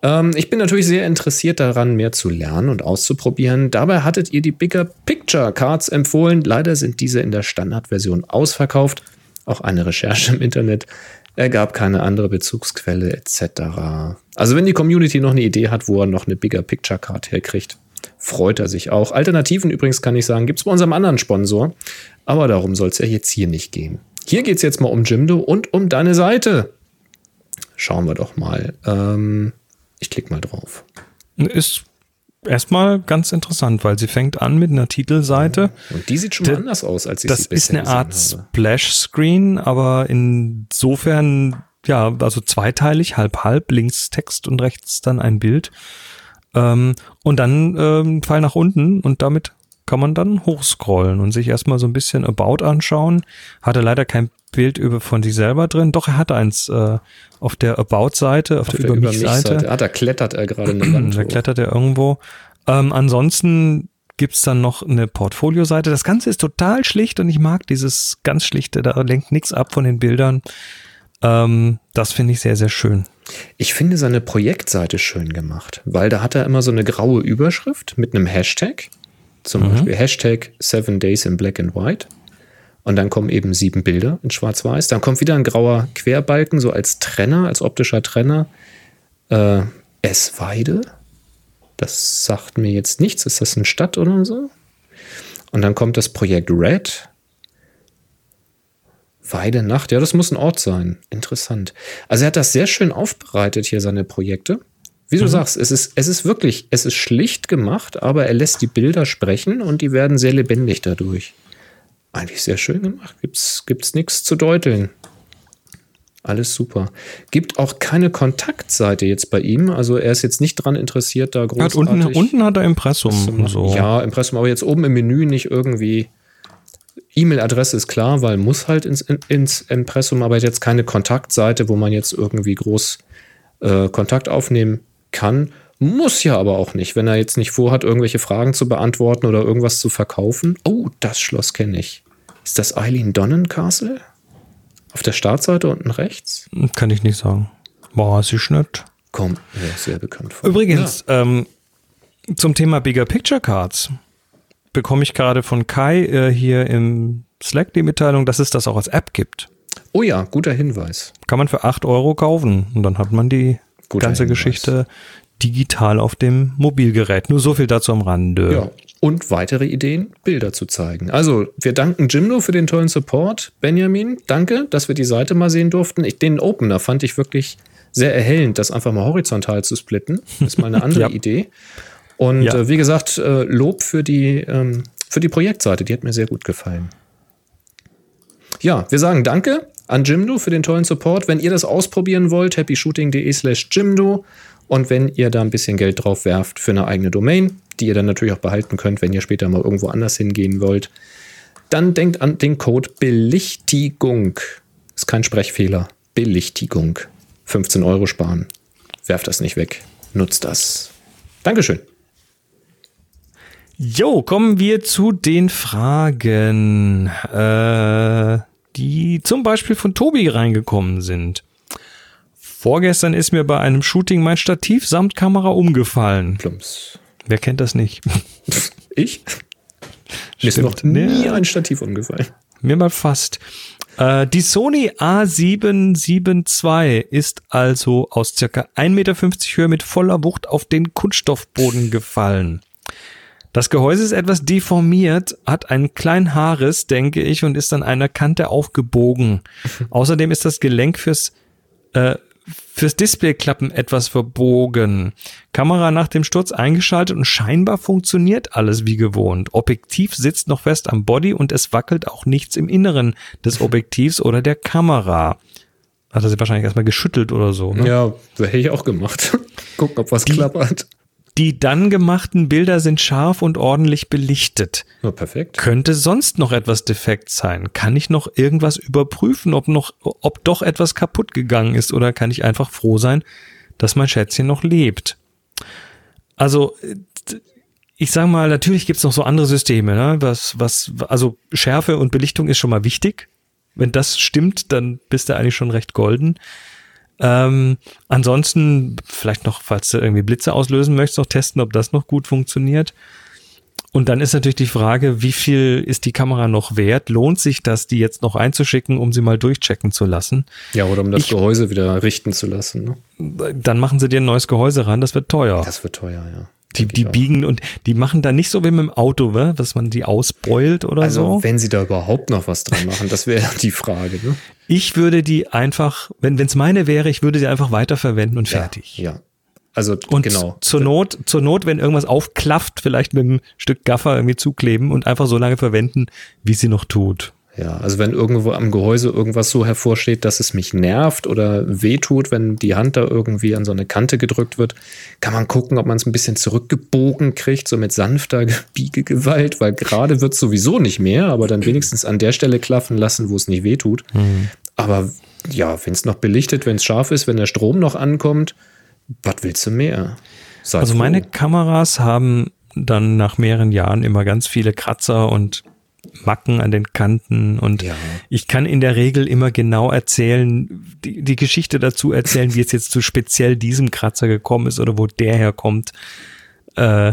Ähm, ich bin natürlich sehr interessiert daran, mehr zu lernen und auszuprobieren. Dabei hattet ihr die Bigger Picture Cards empfohlen. Leider sind diese in der Standardversion ausverkauft. Auch eine Recherche im Internet ergab keine andere Bezugsquelle etc. Also wenn die Community noch eine Idee hat, wo er noch eine Bigger Picture Card herkriegt, freut er sich auch. Alternativen übrigens kann ich sagen, gibt es bei unserem anderen Sponsor. Aber darum soll es ja jetzt hier nicht gehen. Hier geht es jetzt mal um Jimdo und um deine Seite. Schauen wir doch mal. Ähm, ich klicke mal drauf. Ist erstmal ganz interessant, weil sie fängt an mit einer Titelseite. Und die sieht schon mal Das- anders aus, als ich Das sie bisher ist eine Art. Splash-Screen, aber insofern, ja, also zweiteilig, halb halb, links Text und rechts dann ein Bild. Ähm, und dann ähm, Pfeil nach unten und damit kann man dann hochscrollen und sich erstmal so ein bisschen About anschauen. Hatte leider kein Bild über von sich selber drin. Doch, er hatte eins äh, auf der About-Seite, auf, Auf der, der Über mich-Seite. Ah, da klettert er gerade eine Wand Da klettert er irgendwo. Ähm, ansonsten gibt's dann noch eine Portfolio-Seite. Das Ganze ist total schlicht und ich mag dieses ganz schlichte, da lenkt nichts ab von den Bildern. Ähm, das finde ich sehr, sehr schön. Ich finde seine Projektseite schön gemacht, weil da hat er immer so eine graue Überschrift mit einem Hashtag. Zum Beispiel Hashtag Seven Days in Black and White. Und dann kommen eben sieben Bilder in Schwarz-Weiß. Dann kommt wieder ein grauer Querbalken, so als Trenner, als optischer Trenner. Äh, Essweide. Das sagt mir jetzt nichts. Ist das eine Stadt oder so? Und dann kommt das Projekt Red. Weide Nacht, ja, das muss ein Ort sein. Interessant. Also er hat das sehr schön aufbereitet hier, seine Projekte. Wie du sagst, es ist, es ist wirklich, es ist schlicht gemacht, aber er lässt die Bilder sprechen und die werden sehr lebendig dadurch. Eigentlich sehr schön gemacht. Gibt's, gibt's nichts zu deuteln. Alles super. Gibt auch keine Kontaktseite jetzt bei ihm. Also er ist jetzt nicht dran interessiert, da großartig. Hat unten, unten hat er Impressum und so. Ja, Impressum, aber jetzt oben im Menü nicht irgendwie. E-Mail-Adresse ist klar, weil muss halt ins, ins Impressum, aber jetzt keine Kontaktseite, wo man jetzt irgendwie groß äh, Kontakt aufnehmen kann. Muss ja aber auch nicht, wenn er jetzt nicht vorhat, irgendwelche Fragen zu beantworten oder irgendwas zu verkaufen. Oh, das Schloss kenne ich. Ist das Eileen Donnen Castle? Auf der Startseite unten rechts? Kann ich nicht sagen. Weiß ich nicht. Kommt mir sehr bekannt vor. Übrigens, ähm, zum Thema Bigger Picture Cards bekomme ich gerade von Kai äh, hier im Slack die Mitteilung, dass es das auch als App gibt. Oh ja, guter Hinweis. Kann man für 8 Euro kaufen und dann hat man die Guter ganze Hinweis. Geschichte digital auf dem Mobilgerät. Nur so viel dazu am Rande. Ja. Und weitere Ideen, Bilder zu zeigen. Also, wir danken Jimdo für den tollen Support. Benjamin, danke, dass wir die Seite mal sehen durften. Ich, den Opener fand ich wirklich sehr erhellend, das einfach mal horizontal zu splitten. Ist mal eine andere Ja. Idee. Und Ja. äh, wie gesagt, äh, Lob für die, ähm, für die Projektseite, die hat mir sehr gut gefallen. Ja, wir sagen Danke an Jimdo für den tollen Support. Wenn ihr das ausprobieren wollt, happyshooting.de slash Jimdo. Und wenn ihr da ein bisschen Geld drauf werft für eine eigene Domain, die ihr dann natürlich auch behalten könnt, wenn ihr später mal irgendwo anders hingehen wollt, dann denkt an den Code Belichtigung. Ist kein Sprechfehler. Belichtigung. 15 Euro sparen. Werft das nicht weg. Nutzt das. Dankeschön. Jo, kommen wir zu den Fragen, äh, die zum Beispiel von Tobi reingekommen sind. Vorgestern ist mir bei einem Shooting mein Stativ samt Kamera umgefallen. Plumps. Wer kennt das nicht? Ich? Mir ist noch nie ein Stativ umgefallen. Mir mal fast. Äh, die Sony A772 ist also aus circa 1,50 Meter Höhe mit voller Wucht auf den Kunststoffboden gefallen. Das Gehäuse ist etwas deformiert, hat einen kleinen Haarriss, denke ich, und ist an einer Kante aufgebogen. Außerdem ist das Gelenk fürs, äh, fürs Displayklappen etwas verbogen. Kamera nach dem Sturz eingeschaltet und scheinbar funktioniert alles wie gewohnt. Objektiv sitzt noch fest am Body und es wackelt auch nichts im Inneren des Objektivs oder der Kamera. Hat er sie wahrscheinlich erstmal geschüttelt oder so. Ne? Ja, das hätte ich auch gemacht. Gucken, ob was klappert. Die dann gemachten Bilder sind scharf und ordentlich belichtet. Ja, perfekt. Könnte sonst noch etwas defekt sein? Kann ich noch irgendwas überprüfen, ob noch, ob doch etwas kaputt gegangen ist oder kann ich einfach froh sein, dass mein Schätzchen noch lebt? Also, ich sag mal, natürlich gibt's noch so andere Systeme, ne? Was, was, also Schärfe und Belichtung ist schon mal wichtig. Wenn das stimmt, dann bist du eigentlich schon recht golden. Ähm, ansonsten, vielleicht noch, falls du irgendwie Blitze auslösen möchtest, noch testen, ob das noch gut funktioniert. Und dann ist natürlich die Frage, wie viel ist die Kamera noch wert? Lohnt sich das, die jetzt noch einzuschicken, um sie mal durchchecken zu lassen? Ja, oder um das Ich- Gehäuse wieder richten zu lassen. Ne? Dann machen sie dir ein neues Gehäuse ran, das wird teuer. Das wird teuer, ja. die die biegen und die machen da nicht so wie mit dem Auto, wa? dass man die ausbeult oder Also, so. wenn sie da überhaupt noch was dran machen, das wäre die Frage. Ne? Ich würde die einfach, wenn es meine wäre, ich würde sie einfach weiterverwenden und fertig. Ja. Also Und genau. zur Not, zur Not, wenn irgendwas aufklafft, vielleicht mit einem Stück Gaffer irgendwie zukleben und einfach so lange verwenden, wie sie noch tut. Ja, also wenn irgendwo am Gehäuse irgendwas so hervorsteht, dass es mich nervt oder wehtut, wenn die Hand da irgendwie an so eine Kante gedrückt wird, kann man gucken, ob man es ein bisschen zurückgebogen kriegt, so mit sanfter Biegegewalt, weil gerade wird es sowieso nicht mehr, aber dann wenigstens an der Stelle klaffen lassen, wo es nicht wehtut. Aber ja, wenn es noch belichtet, wenn es scharf ist, wenn der Strom noch ankommt, was willst du mehr? Sei Also froh. meine Kameras haben dann nach mehreren Jahren immer ganz viele Kratzer und Macken an den Kanten und Ja. ich kann in der Regel immer genau erzählen, die, die Geschichte dazu erzählen, wie es jetzt zu speziell diesem Kratzer gekommen ist oder wo der herkommt. Äh,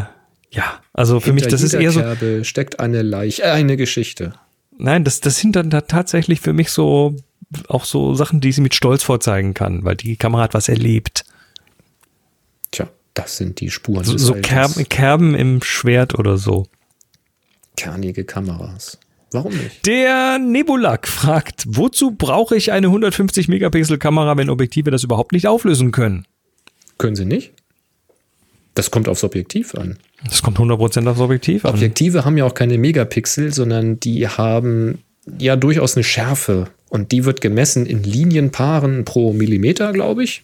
ja, also für mich, Hinter das ist eher so, Kerbe steckt eine Leiche, äh, eine Geschichte. nein, das, das sind dann da tatsächlich für mich so auch so Sachen, die sie mit Stolz vorzeigen kann, weil die Kamera hat was erlebt. Tja, das sind die Spuren So, so. Kerben, Kerben im Schwert oder so. Kernige Kameras. Warum nicht? Der Nebulak fragt, wozu brauche ich eine 150 Megapixel Kamera, wenn Objektive das überhaupt nicht auflösen können? Können sie nicht? Das kommt aufs Objektiv an. Das kommt 100% aufs Objektiv an. Objektive haben ja auch keine Megapixel, sondern die haben ja durchaus eine Schärfe. Und die wird gemessen in Linienpaaren pro Millimeter, glaube ich.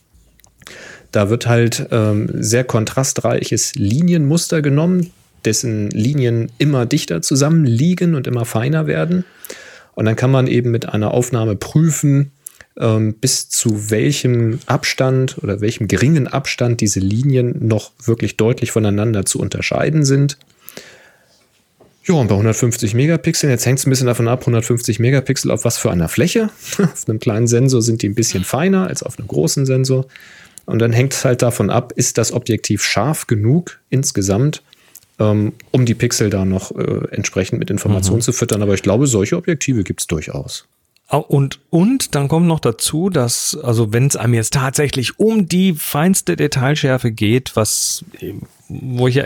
Da wird halt ähm, sehr kontrastreiches Linienmuster genommen, dessen Linien immer dichter zusammenliegen und immer feiner werden. Und dann kann man eben mit einer Aufnahme prüfen, ähm, bis zu welchem Abstand oder welchem geringen Abstand diese Linien noch wirklich deutlich voneinander zu unterscheiden sind. Ja, und bei 150 Megapixeln, jetzt hängt es ein bisschen davon ab, 150 Megapixel auf was für einer Fläche. auf einem kleinen Sensor sind die ein bisschen feiner als auf einem großen Sensor. Und dann hängt es halt davon ab, ist das Objektiv scharf genug insgesamt, um die Pixel da noch äh, entsprechend mit Informationen zu füttern. Aber ich glaube, solche Objektive gibt es durchaus. Au- Und, und dann kommt noch dazu, dass, also wenn es einem jetzt tatsächlich um die feinste Detailschärfe geht, was, wo ich ja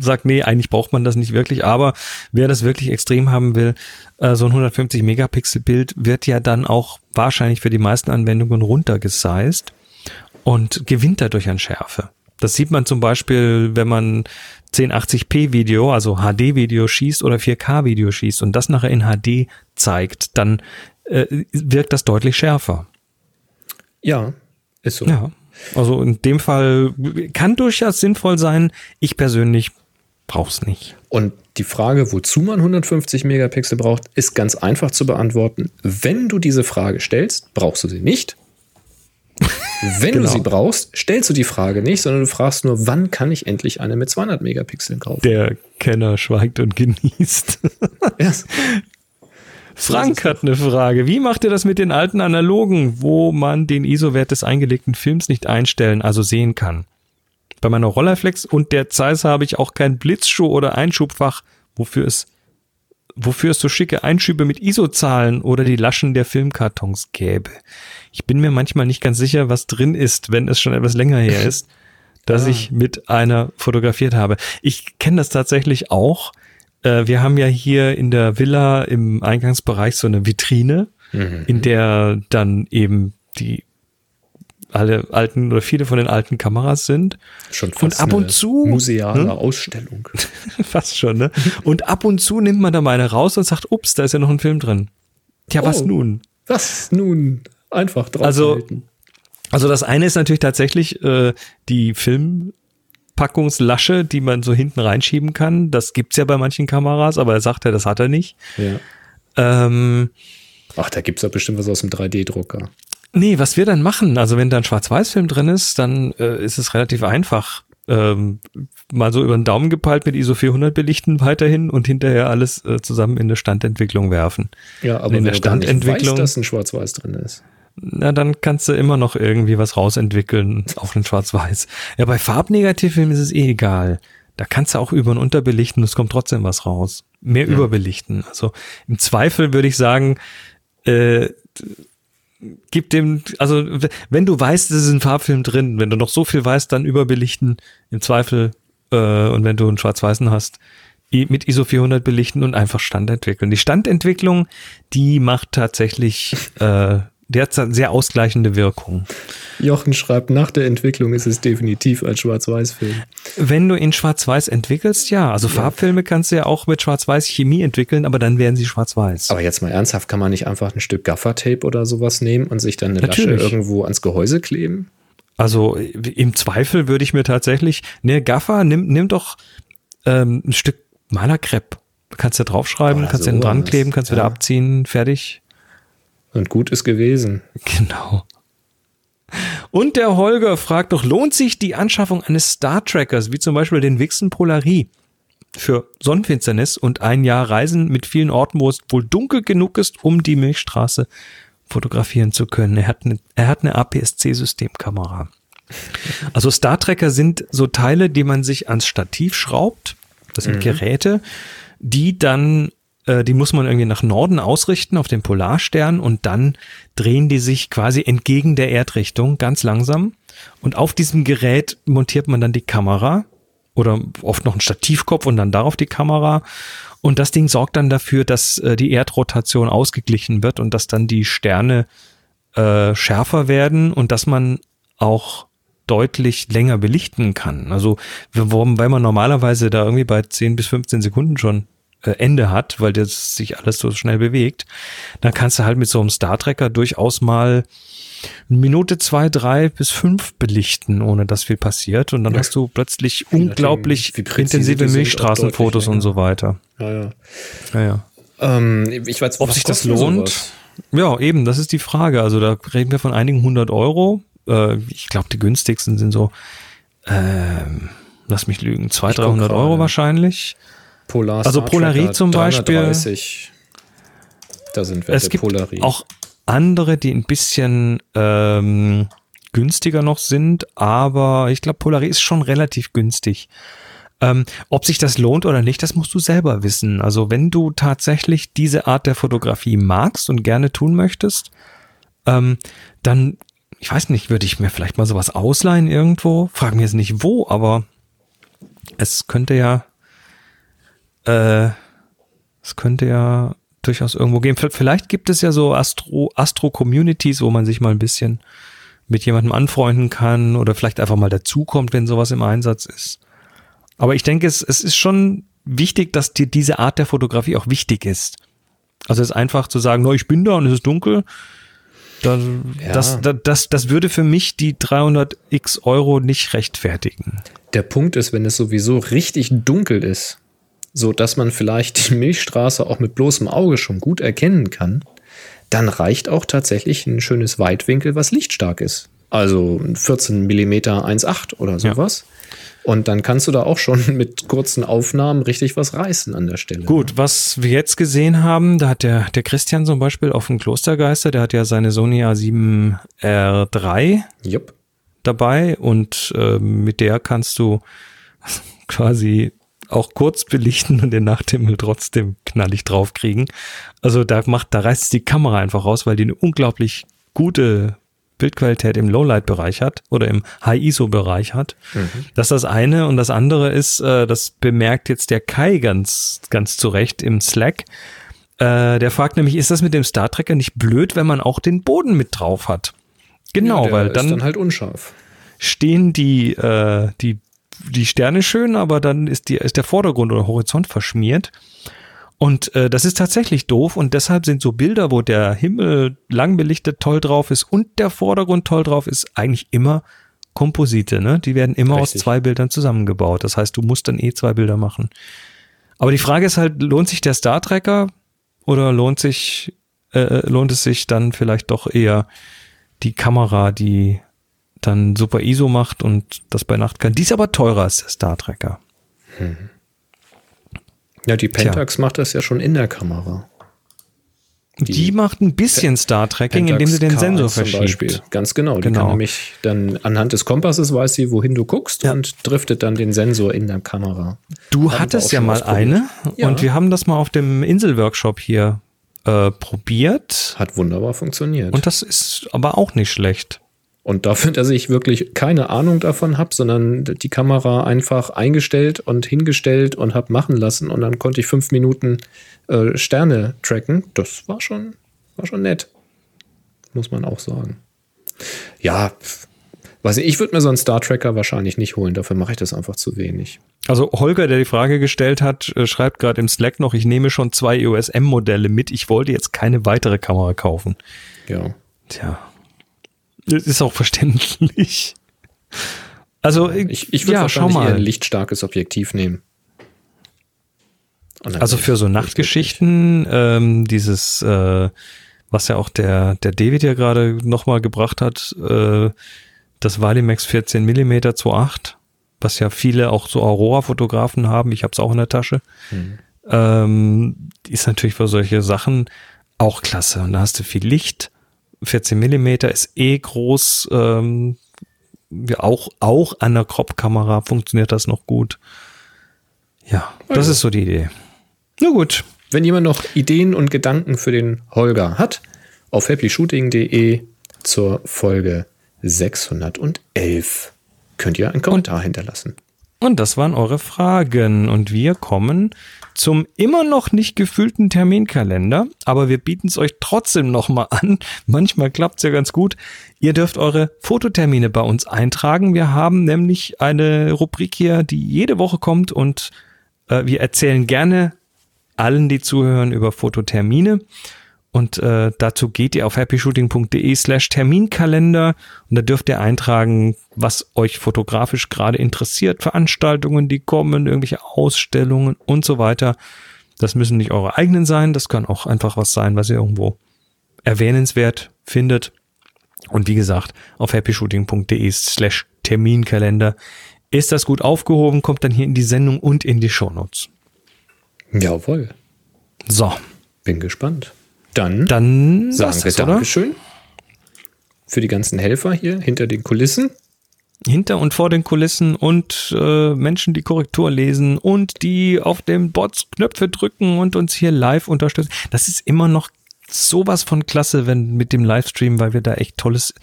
sage, nee, eigentlich braucht man das nicht wirklich, aber wer das wirklich extrem haben will, äh, so ein 150 Megapixel Bild wird ja dann auch wahrscheinlich für die meisten Anwendungen runtergesized und gewinnt dadurch an Schärfe. Das sieht man zum Beispiel, wenn man 1080p Video, also HD Video schießt oder 4K Video schießt und das nachher in HD zeigt, dann äh, wirkt das deutlich schärfer. Ja, ist so. Ja. Also in dem Fall kann durchaus sinnvoll sein. Ich persönlich brauch's nicht. Und die Frage, wozu man 150 Megapixel braucht, ist ganz einfach zu beantworten. Wenn du diese Frage stellst, brauchst du sie nicht. Wenn Genau. du sie brauchst, stellst du die Frage nicht, sondern du fragst nur, wann kann ich endlich eine mit 200 Megapixeln kaufen? Der Kenner schweigt und genießt. Ja. Frank hat eine Frage. Wie macht ihr das mit den alten Analogen, wo man den ISO-Wert des eingelegten Films nicht einstellen, also sehen kann? Bei meiner Rolleiflex und der Zeiss habe ich auch kein Blitzschuh oder Einschubfach, wofür es, wofür es so schicke Einschübe mit ISO-Zahlen oder die Laschen der Filmkartons gäbe. Ich bin mir manchmal nicht ganz sicher, was drin ist, wenn es schon etwas länger her ist, dass ich mit einer fotografiert habe. Ich kenne das tatsächlich auch. Äh, wir haben ja hier in der Villa im Eingangsbereich so eine Vitrine, in der dann eben die alle alten oder viele von den alten Kameras sind. Schon fast Und ab und eine zu- museale Hm? Ausstellung. Fast schon, ne? Und ab und zu nimmt man da mal eine raus und sagt, ups, da ist ja noch ein Film drin. Ja, was Oh. nun? Was nun? Einfach drauf Also- halten. Also das eine ist natürlich tatsächlich äh, die Filmpackungslasche, die man so hinten reinschieben kann. Das gibt's ja bei manchen Kameras, aber er sagt ja, das hat er nicht. Ja. Ähm, Ach, da gibt es doch bestimmt was aus dem 3D-Drucker. Nee, was wir dann machen, also wenn da ein Schwarz-Weiß-Film drin ist, dann äh, ist es relativ einfach. Ähm, mal so über den Daumen gepeilt mit ISO 400 belichten weiterhin und hinterher alles äh, zusammen in eine Standentwicklung werfen. Ja, aber In der Standentwicklung- weißt, dass ein Schwarz-Weiß drin ist. Na, dann kannst du immer noch irgendwie was rausentwickeln auf einen Schwarz-Weiß. Ja, bei Farbnegativfilmen ist es eh egal. Da kannst du auch über- und unterbelichten, es kommt trotzdem was raus. Mehr überbelichten. Also im Zweifel würde ich sagen, äh, gib dem, also wenn du weißt, es ist ein Farbfilm drin, wenn du noch so viel weißt, dann überbelichten im Zweifel äh, und wenn du einen Schwarz-Weißen hast, mit ISO 400 belichten und einfach Stand entwickeln. Die Standentwicklung, die macht tatsächlich, äh, die hat sehr ausgleichende Wirkung. Jochen schreibt, nach der Entwicklung ist es definitiv ein Schwarz-Weiß-Film. Wenn du in Schwarz-Weiß entwickelst, ja. Also Farbfilme kannst du ja auch mit Schwarz-Weiß Chemie entwickeln, aber dann werden sie schwarz-weiß. Aber jetzt mal ernsthaft, kann man nicht einfach ein Stück Gaffertape oder sowas nehmen und sich dann eine Natürlich. Lasche irgendwo ans Gehäuse kleben? Also im Zweifel würde ich mir tatsächlich, ne, Gaffer, nimm, nimm doch ähm, ein Stück Malerkrepp. Kannst du draufschreiben, Oder kannst du sowas. dran kleben, kannst wieder Ja. abziehen, fertig. Und gut ist gewesen. Genau. Und der Holger fragt noch, lohnt sich die Anschaffung eines Star Trackers, wie zum Beispiel den Vixen Polaris, für Sonnenfinsternis und ein Jahr Reisen mit vielen Orten, wo es wohl dunkel genug ist, um die Milchstraße fotografieren zu können. Er hat eine, er hat eine APS-C-Systemkamera. Also Star Tracker sind so Teile, die man sich ans Stativ schraubt. Das sind Geräte, die dann, äh, die muss man irgendwie nach Norden ausrichten auf den Polarstern und dann drehen die sich quasi entgegen der Erdrichtung ganz langsam. Und auf diesem Gerät montiert man dann die Kamera oder oft noch einen Stativkopf und dann darauf die Kamera. Und das Ding sorgt dann dafür, dass äh, die Erdrotation ausgeglichen wird und dass dann die Sterne äh, schärfer werden und dass man auch deutlich länger belichten kann. Also weil man normalerweise da irgendwie bei 10 bis 15 Sekunden schon Ende hat, weil das sich alles so schnell bewegt, dann kannst du halt mit so einem Star Tracker durchaus mal eine Minute, zwei, drei bis fünf belichten, ohne dass viel passiert. Und dann Ja. hast du plötzlich nachdem, unglaublich intensive Milchstraßenfotos und so weiter. Ja, ja. Ja, ja. Ähm, ich weiß, Ob sich das lohnt? sowas? Ja, eben, das ist die Frage. Also da reden wir von einigen hundert Euro. Äh, ich glaube, die günstigsten sind so, ähm, lass mich lügen, 200, Ich guck 300 gerade. Euro wahrscheinlich. Polar Also Tracker zum Beispiel. 330. Da sind wir es gibt Polaris. auch andere, die ein bisschen ähm, günstiger noch sind, aber ich glaube, Polaris ist schon relativ günstig. Ähm, ob sich das lohnt oder nicht, das musst du selber wissen. Also wenn du tatsächlich diese Art der Fotografie magst und gerne tun möchtest, ähm, dann, ich weiß nicht, würde ich mir vielleicht mal sowas ausleihen irgendwo. Frag mir jetzt nicht wo, aber es könnte ja, äh, es könnte ja durchaus irgendwo geben. V- Vielleicht gibt es ja so Astro, Astro-Communities, wo man sich mal ein bisschen mit jemandem anfreunden kann oder vielleicht einfach mal dazukommt, wenn sowas im Einsatz ist. Aber ich denke, es, es ist schon wichtig, dass dir diese Art der Fotografie auch wichtig ist. Also es ist einfach zu sagen, no, ich bin da und es ist dunkel. Dann, Ja. das, das, das, das würde für mich die 300 x Euro nicht rechtfertigen. Der Punkt ist, wenn es sowieso richtig dunkel ist, so dass man vielleicht die Milchstraße auch mit bloßem Auge schon gut erkennen kann, dann reicht auch tatsächlich ein schönes Weitwinkel, was lichtstark ist. Also ein 14 mm 1.8 oder sowas. Und dann kannst du da auch schon mit kurzen Aufnahmen richtig was reißen an der Stelle. Gut, was wir jetzt gesehen haben, da hat der, der Christian zum Beispiel auf dem Klostergeister, der hat ja seine Sony A7R3 Jupp. dabei und äh, mit der kannst du quasi auch kurz belichten und den Nachthimmel trotzdem knallig draufkriegen. Also da macht, da reißt die Kamera einfach raus, weil die eine unglaublich gute Bildqualität im Lowlight-Bereich hat oder im High-ISO-Bereich hat. Das ist das eine. Und das andere ist, äh, das bemerkt jetzt der Kai ganz, ganz zurecht im Slack. Äh, der fragt nämlich, ist das mit dem Star Trekker nicht blöd, wenn man auch den Boden mit drauf hat? Genau, der weil ist dann, dann halt unscharf. stehen die, äh, die, die Sterne schön, aber dann ist, die, ist der Vordergrund oder Horizont verschmiert. Und äh, das ist tatsächlich doof und deshalb sind so Bilder, wo der Himmel lang belichtet toll drauf ist und der Vordergrund toll drauf ist, eigentlich immer Komposite, ne? Die werden immer Richtig. aus zwei Bildern zusammengebaut. Das heißt, du musst dann eh zwei Bilder machen. Aber die Frage ist halt, lohnt sich der Star Tracker oder lohnt sich, äh, lohnt es sich dann vielleicht doch eher die Kamera, die dann super ISO macht und das bei Nacht kann. Die ist aber teurer als der Star Tracker. Ja, die Pentax macht das ja schon in der Kamera. Die, macht ein bisschen Star Tracking, indem sie den Pentax Sensor K1 zum Beispiel. verschiebt. Ganz genau. Die Genau. kann nämlich dann anhand des Kompasses weiß sie, wohin du guckst Ja. und driftet dann den Sensor in der Kamera. Du Haben hattest ja mal eine Ja. und wir haben das mal auf dem Inselworkshop hier äh, probiert Hat wunderbar funktioniert. und das ist aber auch nicht schlecht. Und dafür, dass ich wirklich keine Ahnung davon habe, sondern die Kamera einfach eingestellt und hingestellt und habe machen lassen und dann konnte ich fünf Minuten äh, Sterne tracken, das war schon, war schon nett. Muss man auch sagen. Ja, weiß ich, ich würde mir so einen Star Tracker wahrscheinlich nicht holen, dafür mache ich das einfach zu wenig. Also Holger, der die Frage gestellt hat, äh, schreibt gerade im Slack noch, ich nehme schon zwei EOS M-Modelle mit, ich wollte jetzt keine weitere Kamera kaufen. Ja. Tja, das ist auch verständlich. Also Ich, ich würde ja, wahrscheinlich eher ein lichtstarkes Objektiv nehmen. Also für so Nachtgeschichten, ähm, dieses, äh, was ja auch der, der David ja gerade nochmal gebracht hat, äh, das Valimax 14 mm 2.8, was ja viele auch so Aurora-Fotografen haben, ich habe es auch in der Tasche, ähm, ist natürlich für solche Sachen auch klasse. Und da hast du viel Licht. 14 mm ist eh groß, ähm, auch, auch an der Crop-Kamera funktioniert das noch gut. Ja, das ist so die Idee. Na gut. Wenn jemand noch Ideen und Gedanken für den Holger hat, auf happyshooting.de zur Folge 611 könnt ihr einen Kommentar hinterlassen. Und das waren eure Fragen. Und wir kommen zum immer noch nicht gefüllten Terminkalender. Aber wir bieten es euch trotzdem nochmal an. Manchmal klappt es ja ganz gut. Ihr dürft eure Fototermine bei uns eintragen. Wir haben nämlich eine Rubrik hier, die jede Woche kommt. Und äh, wir erzählen gerne allen, die zuhören, über Fototermine. Und äh, dazu geht ihr auf happyshooting.de slash Terminkalender und da dürft ihr eintragen, was euch fotografisch gerade interessiert, Veranstaltungen, die kommen, irgendwelche Ausstellungen und so weiter. Das müssen nicht eure eigenen sein, das kann auch einfach was sein, was ihr irgendwo erwähnenswert findet. Und wie gesagt, auf happyshooting.de slash Terminkalender ist das gut aufgehoben, kommt dann hier in die Sendung und in die Shownotes. Jawohl. So, Bin gespannt. Dann, dann sagen wir oder? Dankeschön für die ganzen Helfer hier hinter den Kulissen. hinter und vor den Kulissen und äh, Menschen, die Korrektur lesen und die auf dem Bots Knöpfe drücken und uns hier live unterstützen. Das ist immer noch sowas von klasse, wenn mit dem Livestream, weil wir da echt tolles,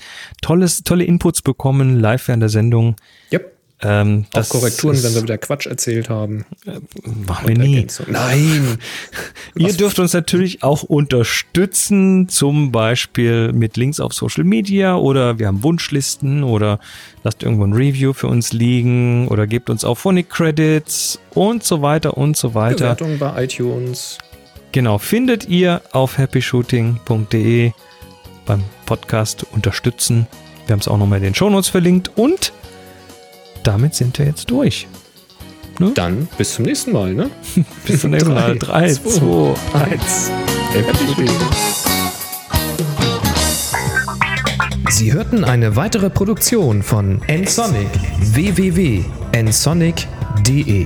tolles, tolle Inputs bekommen live während der Sendung. Yep. Ähm, Auch Korrekturen, wenn wir wieder Quatsch erzählt haben. machen wir nie. Nein. Ihr dürft uns natürlich auch unterstützen, zum Beispiel mit Links auf Social Media oder wir haben Wunschlisten oder lasst irgendwo ein Review für uns liegen oder gebt uns auch Phonic Credits und so weiter und so weiter. Bewertung bei iTunes. Genau, findet ihr auf happyshooting.de beim Podcast unterstützen. Wir haben es auch nochmal in den Shownotes verlinkt und damit sind wir jetzt durch. Dann bis zum nächsten Mal, ne? Bis zum nächsten Mal. Drei, 3, zwei, 2, 1. Happy Shooting. Sie hörten eine weitere Produktion von nsonic www.nsonic.de